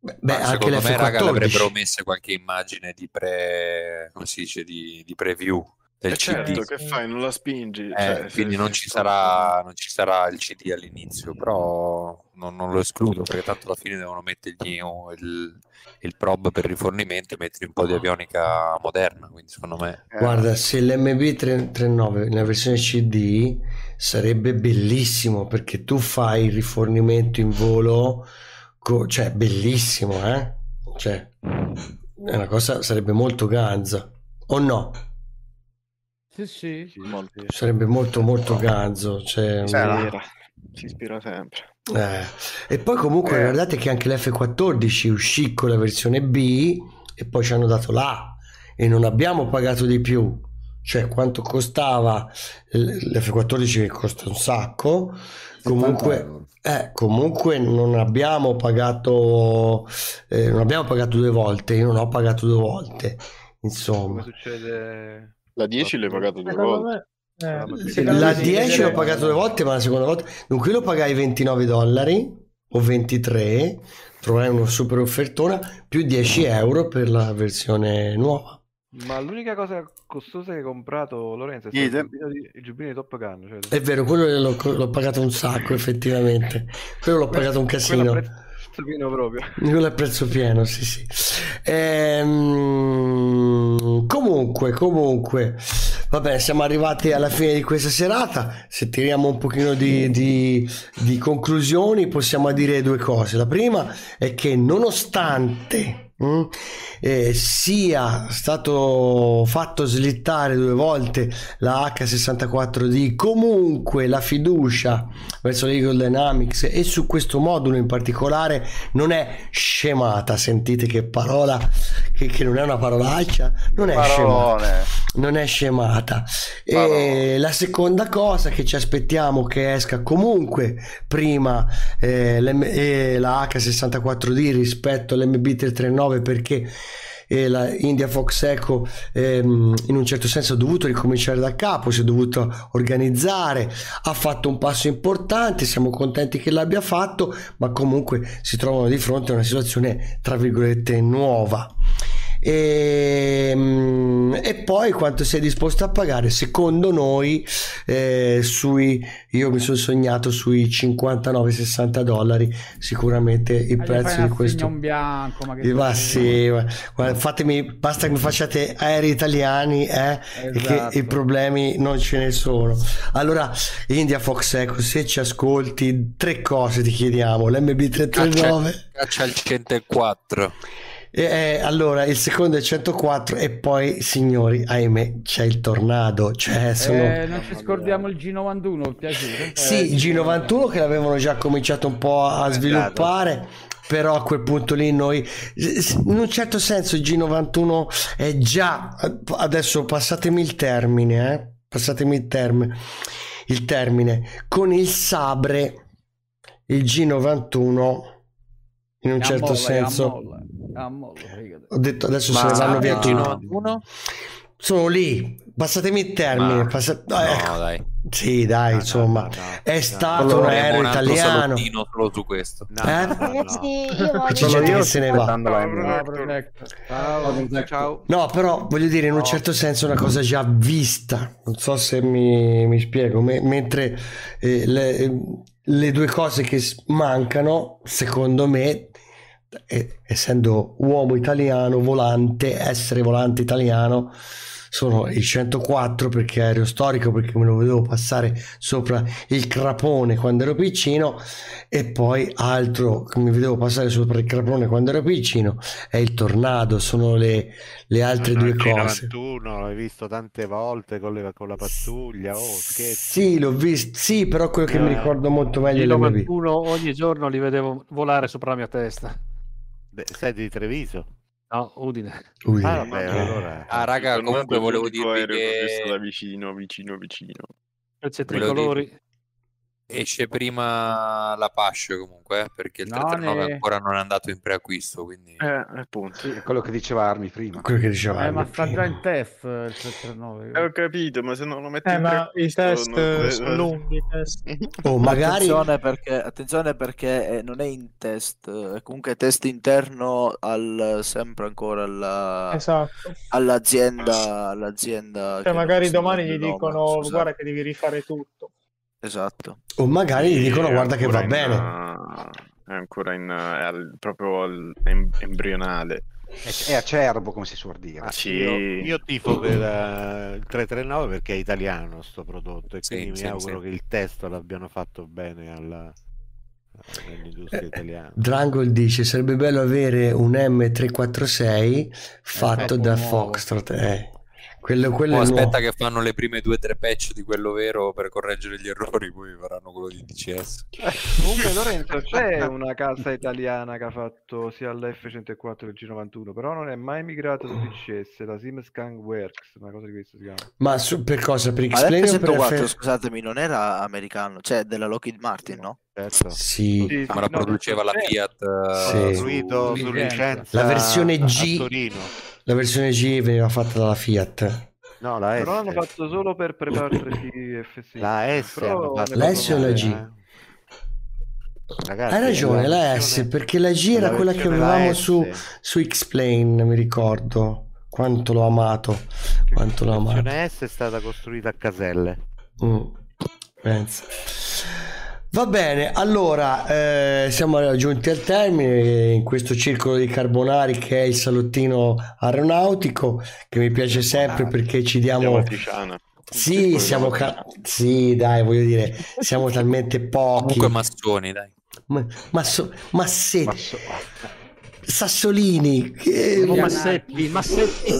ah, beh, Ma anche secondo me, raga, le avrebbero l'F14. messe qualche immagine di pre, come si dice, di, di preview del E certo, CD. che fai? Non la spingi? Eh, Cioè, quindi se- non se- ci, sarà, non ci sarà il CD all'inizio, però non, non lo escludo perché tanto alla fine devono mettergli il, il prob per rifornimento e mettergli un po' di avionica moderna, quindi secondo me Eh, Guarda, se l'MB39 nella versione CD sarebbe bellissimo perché tu fai il rifornimento in volo, co- cioè bellissimo, eh? Cioè, è una cosa, sarebbe molto ganza, o no? Sì, sì. Sarebbe molto molto ganzo, cioè, Si ispira, si ispira sempre. eh. E poi comunque Eh. guardate che anche l'F14 uscì con la versione B e poi ci hanno dato l'A e non abbiamo pagato di più. Cioè quanto costava l- l'F14 che costa un sacco, 70 comunque, eh, comunque non abbiamo pagato eh, non abbiamo pagato due volte, io non ho pagato due volte, insomma. succede... La 10 l'hai pagato due volte. eh, La secondo La me devi 10 l'ho pagato due volte, ma la seconda volta. Dunque, io lo pagai 29 dollari o 23. Trovai una super offertona più 10 euro per la versione nuova. Ma l'unica cosa costosa che hai comprato, Lorenzo, è stato il giubbino di, il giubbino di Top Gun. Cioè, È vero, quello l'ho, l'ho pagato un sacco, effettivamente. Quello l'ho pagato un quello casino. a prezzo pieno proprio. Quello è prezzo pieno, sì, sì. Ehm, comunque, comunque, vabbè, siamo arrivati alla fine di questa serata. Se tiriamo un pochino di, di- di conclusioni, possiamo dire due cose. La prima è che nonostante mm, eh, sia stato fatto slittare due volte la H64D, comunque la fiducia verso l'Eagle Dynamics e su questo modulo in particolare non è scemata. Sentite che parola, che, che non è una parolaccia, non è scemata. Parolone. Non è scemata. E la seconda cosa che ci aspettiamo che esca comunque prima eh, eh, la H64D rispetto all'MB339 perché eh, la India Fox Echo ehm, in un certo senso ha dovuto ricominciare da capo, si è dovuto organizzare, ha fatto un passo importante, siamo contenti che l'abbia fatto, ma comunque si trovano di fronte a una situazione tra virgolette nuova. E, mm, e poi quanto sei disposto a pagare secondo noi eh, sui io mi sono sognato sui 59-60 dollari sicuramente il prezzo di un questo assegno bianco, ma che ma sì, ma- guarda, fatemi, basta che mi facciate aerei italiani eh, e che Esatto. i problemi non ce ne sono. Allora, India Fox Eco, se ci ascolti, tre cose ti chiediamo: l'MB339, Caccia il 104. E, eh, allora il secondo è il 104, e poi, signori, ahimè, c'è il tornado. Cioè, sono. Eh, non ci scordiamo il G91, piaciuto? Sì, il G91 che l'avevano già cominciato un po' a sviluppare, però a quel punto lì noi, in un certo senso il G91 è già, adesso passatemi il termine, eh, passatemi il termine, il termine, con il Sabre, il G91 in un certo molla, è a senso... molla, è a molla, figati. Ho detto adesso Ma se ne vanno via tutti. G91? Sono lì, passatemi il termine. Ma- passa- No, ah, ecco. dai. Sì, dai, insomma, è stato un aereo italiano. solo su questo. Eh? Ragazzi, io c'è voglio... gente che se ne va. Ciao. No, però voglio dire, in un certo senso è una cosa già vista. Non so se mi, mi spiego. Me- mentre eh, le, le due cose che mancano, secondo me, eh, essendo uomo italiano, volante, essere volante italiano, sono il 104 perché aereo storico, perché me lo vedevo passare sopra il crapone quando ero piccino, e poi altro che mi vedevo passare sopra il crapone quando ero piccino è il tornado. Sono le, le altre No, due cose. G91 l'hai visto tante volte con, le- con la pattuglia. Oh, scherzi. Sì, l'ho visto. Sì, però quello che mi Eh, ricordo molto meglio è Il l'MV. 91 ogni giorno li vedevo volare sopra la mia testa. Beh, sei di Treviso? No, Udine. Udine. Ah, vabbè, allora... Ah, raga, comunque volevo dirvi che da vicino, vicino, vicino. Pezzi Volevo tricolori. Esce prima la Pascio comunque, eh, perché il No, 339 ne- ancora non è andato in preacquisto, quindi... Eh, appunto. È quello che diceva Armi prima. Quello che diceva Eh, ma Armi sta già prima. in test il 339. Eh, ho capito, ma se non lo metti Eh, in ma i preacquisto test non- eh, sono lunghi. Test. Oh, magari Attenzione perché, attenzione perché eh, non è in test, è comunque test interno al, sempre ancora alla, Esatto. all'azienda, all'azienda Cioè, magari domani gli nome, dicono scusate. guarda che devi rifare tutto. Esatto. o magari gli dicono Sì, guarda che va in, bene. eh, È ancora in, eh, è al- proprio al- em- embrionale. È, è acerbo, come si suol dire. Ah, Sì. io, io tifo per eh, il 339 perché è italiano sto prodotto e Sì, quindi mi sì, auguro sì. che il testo l'abbiano fatto bene alla, nell'industria italiana. Drangol dice sarebbe bello avere un M346 fatto Esatto, da nuovo. Foxtrot. Eh, quello, quello Oh, nuovo. aspetta che fanno le prime due o tre patch di quello vero per correggere gli errori, poi faranno quello di DCS. Comunque Lorenzo c'è una casa italiana che ha fatto sia l'F104 che il G91, però non è mai migrato su DCS, la Simscan Works, una cosa di questo si chiama. Ma su- per cosa? Per X-Plane o per l'F104, F... scusatemi, non era americano, cioè della Lockheed Martin, no? Certo. Sì, Sì, Ma la no, produceva la c'è. Fiat Sì. eh, Costruito su- su licenza La versione a- G. la versione G veniva fatta dalla Fiat. No, la S. Però l'hanno fatto solo per preparare FC. La S Però La S o la G? eh. Ragazzi, Hai ragione, la la versione- S, perché la G era la quella che la avevamo su, su X-Plane, mi ricordo. Quanto l'ho amato. Quanto l'ho La amato. versione S è stata costruita a caselle. Mm, pensa. Va bene, allora eh, siamo giunti al termine in questo circolo di carbonari che è il salottino aeronautico che mi piace sempre perché ci Siamo diamo... Tisciana. Sì, siamo... ca- Sì, dai, voglio dire, siamo talmente pochi. Comunque massoni, dai. Ma, ma, so- ma se- Ma so- Sassolini, che- Massetti, Massetti.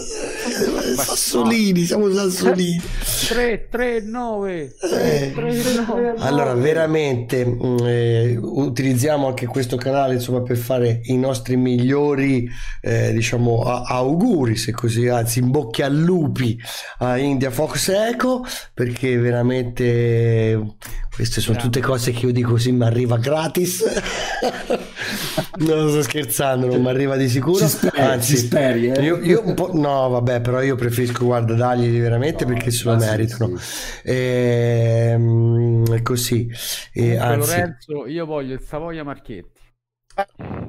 Sassolini, siamo Sassolini. 3, 3, 9. Eh, 3, 3, 9. Allora, veramente mh, eh, utilizziamo anche questo canale insomma, per fare i nostri migliori eh, diciamo, a- auguri, se così, anzi, in bocca al lupi a India Fox Eco, perché veramente queste sono tutte cose che io dico così, mi arriva gratis. non sto scherzando, non mi arriva di sicuro. Ci speri, anzi, ci speri, eh? io, io un po', no, vabbè, però io preferisco, guarda, dargli veramente perché se lo meritano. sì. Ehm, così, E anzi, Lorenzo, io voglio il Savoia Marchetti.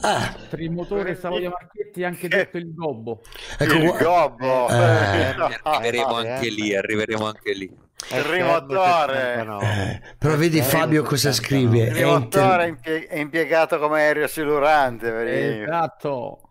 Ah, Per il motore Savoia Marchetti anche detto il gobbo. ecco il gobbo. Eh, Arriveremo anche lì, arriveremo anche lì. Il rimotore. eh, però vedi Fabio cosa scrive. Il È inter- è impie- è impiegato come aereo silurante. Esatto.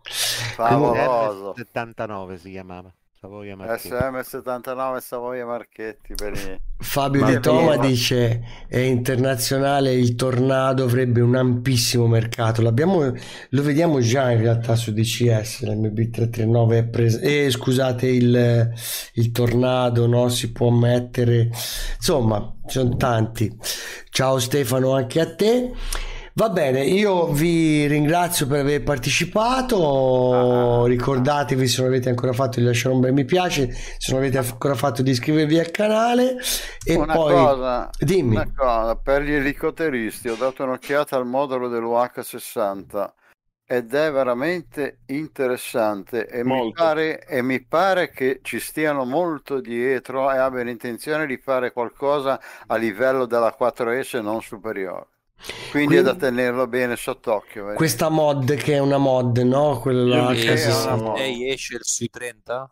Favoloso. 79 si chiamava. Savoia Marchetti. SM79 Savoia Marchetti per i- Fabio Di Toma dice è internazionale il tornado avrebbe un ampissimo mercato. L'abbiamo- lo vediamo già in realtà su DCS l'MB339 è pres- eh, scusate il, il tornado no? si può mettere. Insomma ci sono tanti. Ciao Stefano anche a te Va bene, io vi ringrazio per aver partecipato. Ricordatevi se non avete ancora fatto di lasciare un bel mi piace, se non avete ancora fatto di iscrivervi al canale. E una poi cosa, dimmi. una cosa, per gli elicotteristi ho dato un'occhiata al modulo dell'UH60 ed è veramente interessante e mi, pare, e mi pare che ci stiano molto dietro e abbiano intenzione di fare qualcosa a livello della 4S non superiore. Quindi, è da Quindi- tenerlo bene sott'occhio. vedi? Questa mod che è una mod, no? Quella che si- è una mod. Lei esce il sui 30?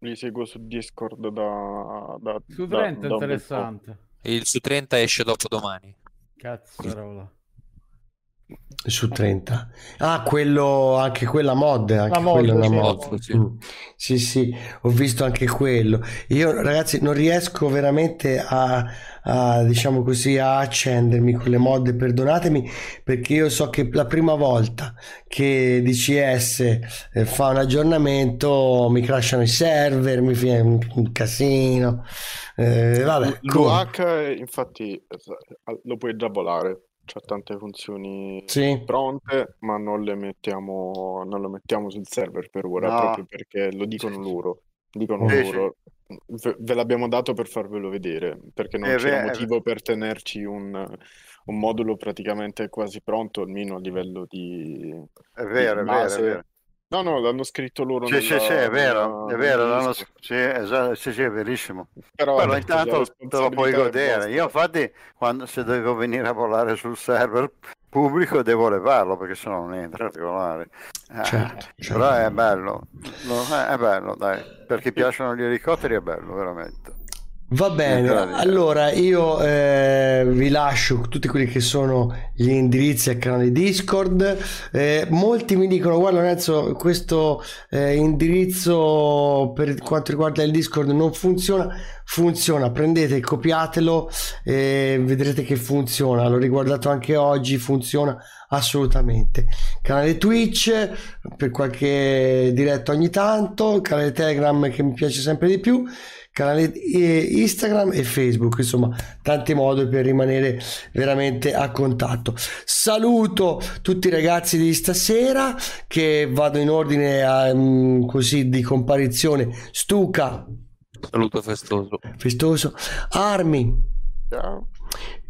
Li seguo su Discord da, da, Su da- 30 è da po'. interessante. Il su 30 esce dopo domani. Cazzarola. Su 30. Ah, quello, anche quella mod, anche La mod, quella sì, la mod. sì. Mm. Sì, sì, ho visto anche quello. Io, ragazzi, non riesco veramente a, a, diciamo così, a accendermi con le mod, perdonatemi, perché io so che la prima volta che DCS eh, fa un aggiornamento mi crashano i server, mi viene un, casino. Eh, vabbè. L'UH infatti eh, lo puoi già volare, c'ha tante funzioni Sì. pronte, ma non le mettiamo, non lo mettiamo sul server per ora, No. proprio perché lo dicono loro. Dicono Sì, loro. Ve, ve l'abbiamo dato per farvelo vedere, perché non È c'era ve- motivo per tenerci un, un modulo praticamente quasi pronto, almeno a livello di, È vero, di è vero, è vero. No, no, l'hanno scritto loro Sì, sì, nella- sì, è vero, nella- è vero, l'hanno- sì, esatto, sì, sì, è verissimo. Però vabbè, intanto te lo puoi godere. Io infatti, quando, se devo venire a volare sul server pubblico, devo levarlo perché sennò non entra a volare. Eh, Certo, Però è bello, No, è bello, dai, per chi piacciono gli elicotteri è bello, veramente. Va bene, da dire. allora io eh, vi lascio tutti quelli che sono gli indirizzi al canale Discord. Eh, molti mi dicono: Guarda, Lorenzo, questo eh, indirizzo per quanto riguarda il Discord non funziona. Funziona, prendete, copiatelo e vedrete che funziona. L'ho riguardato anche oggi, funziona assolutamente. Canale Twitch per qualche diretta ogni tanto, canale Telegram che mi piace sempre di più canale Instagram e Facebook, insomma, tanti modi per rimanere veramente a contatto. Saluto tutti i ragazzi di stasera che vado in ordine a, mm, così di comparizione. Stuca, Saluto festoso. festoso, Armi, Ciao.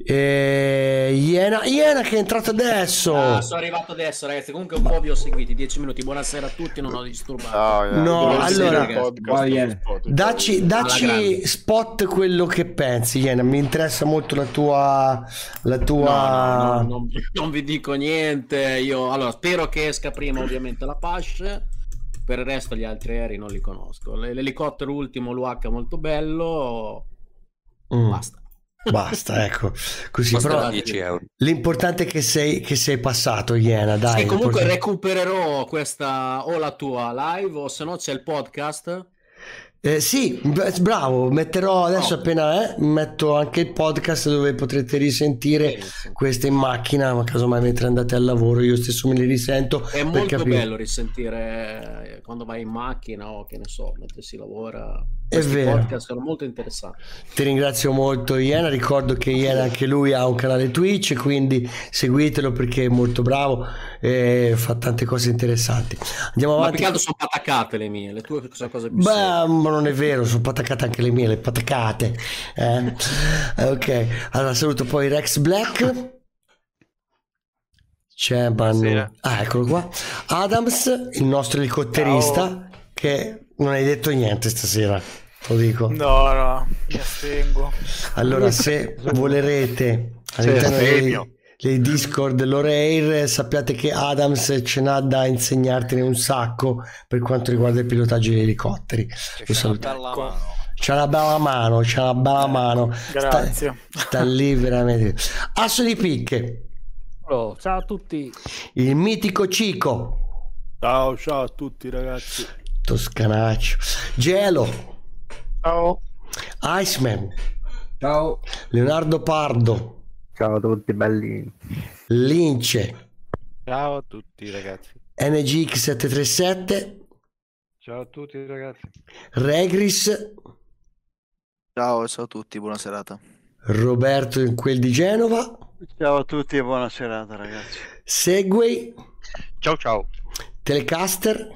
Eh, Iena, Iena che è entrato adesso. Ah, sono arrivato adesso, ragazzi. Comunque un po' vi ho seguiti, 10 minuti. Buonasera a tutti, non ho disturbato. Ciao, No, allora- podcast. Spotify? Dacci, dacci spot quello che pensi, Iena. Mi interessa molto la tua. La tua... No, no, no, non, non vi dico niente. Io allora spero che esca prima, ovviamente, la Pash. Per il resto, gli altri aerei non li conosco. L'elicottero ultimo, l'UH molto bello. Mm. Basta. Basta, ecco, così però 10 euro. l'importante è che sei, che sei passato, Iena, dai. Sì, comunque recupererò questa o la tua live o se no c'è il podcast. Eh, sì, bravo, metterò adesso appena eh, metto anche il podcast dove potrete risentire queste in macchina, ma casomai mentre andate al lavoro io stesso me li risento È molto capire. bello risentire eh, quando vai in macchina o che ne so, mentre si lavora. È vero. podcast sono molto interessanti. Ti ringrazio molto Iena, ricordo che Iena anche lui ha un canale Twitch, quindi seguitelo perché è molto bravo e fa tante cose interessanti. Andiamo Ma avanti. altro sono pataccate le mie, le tue sono cose più Beh, serie. ma non è vero, sono pataccate anche le mie, le pataccate. eh. ok, allora saluto poi Rex Black. C'è. Buonasera. Ah, eccolo qua. Adams, il nostro elicotterista, che non hai detto niente stasera, lo dico. No, no, mi astengo. Allora, se volerete all'interno Sì, dei Discord Loreir, sappiate che Adams ce n'ha da insegnartene un sacco per quanto riguarda il pilotaggio degli elicotteri. Lo saluto. C'ha una bella mano, c'ha una bella mano. Grazie. Sta, sta lì veramente. Asso di picche, Oh, ciao a tutti. il mitico Cico, Ciao, ciao a tutti ragazzi. Toscanaccio, Gelo, Ciao. Iceman, Ciao. Leonardo Pardo, Ciao a tutti belli. Lince, Ciao a tutti ragazzi. NGX737, Ciao a tutti ragazzi. Regris, Ciao, ciao a tutti, buona serata. Roberto in quel di Genova, Ciao a tutti e buona serata ragazzi. Segway, Ciao ciao. Telecaster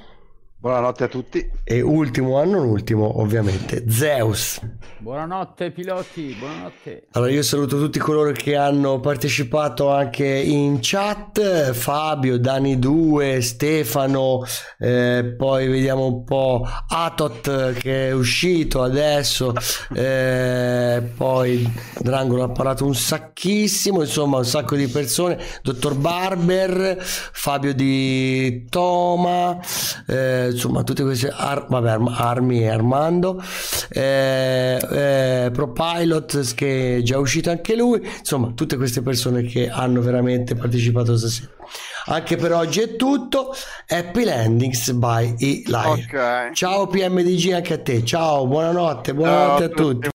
Buonanotte a tutti. e ultimo, ma non ultimo, ovviamente, Zeus. Buonanotte piloti, buonanotte. Allora io saluto tutti coloro che hanno partecipato anche in chat, Fabio, Dani2, Stefano, eh, poi vediamo un po' Atot che è uscito adesso, eh, poi Drangolo ha parlato un sacchissimo, insomma un sacco di persone, Dottor Barber, Fabio di Toma, eh, insomma tutte queste Ar- vabbè, Arm- Armi e Armando, eh, eh, Pro Pilot che è già uscito anche lui, insomma tutte queste persone che hanno veramente partecipato stasera. Anche per oggi è tutto, Happy Landings by E-Live. Ok. Ciao PMDG anche a te, ciao, buonanotte, buonanotte Ciao a a tutti.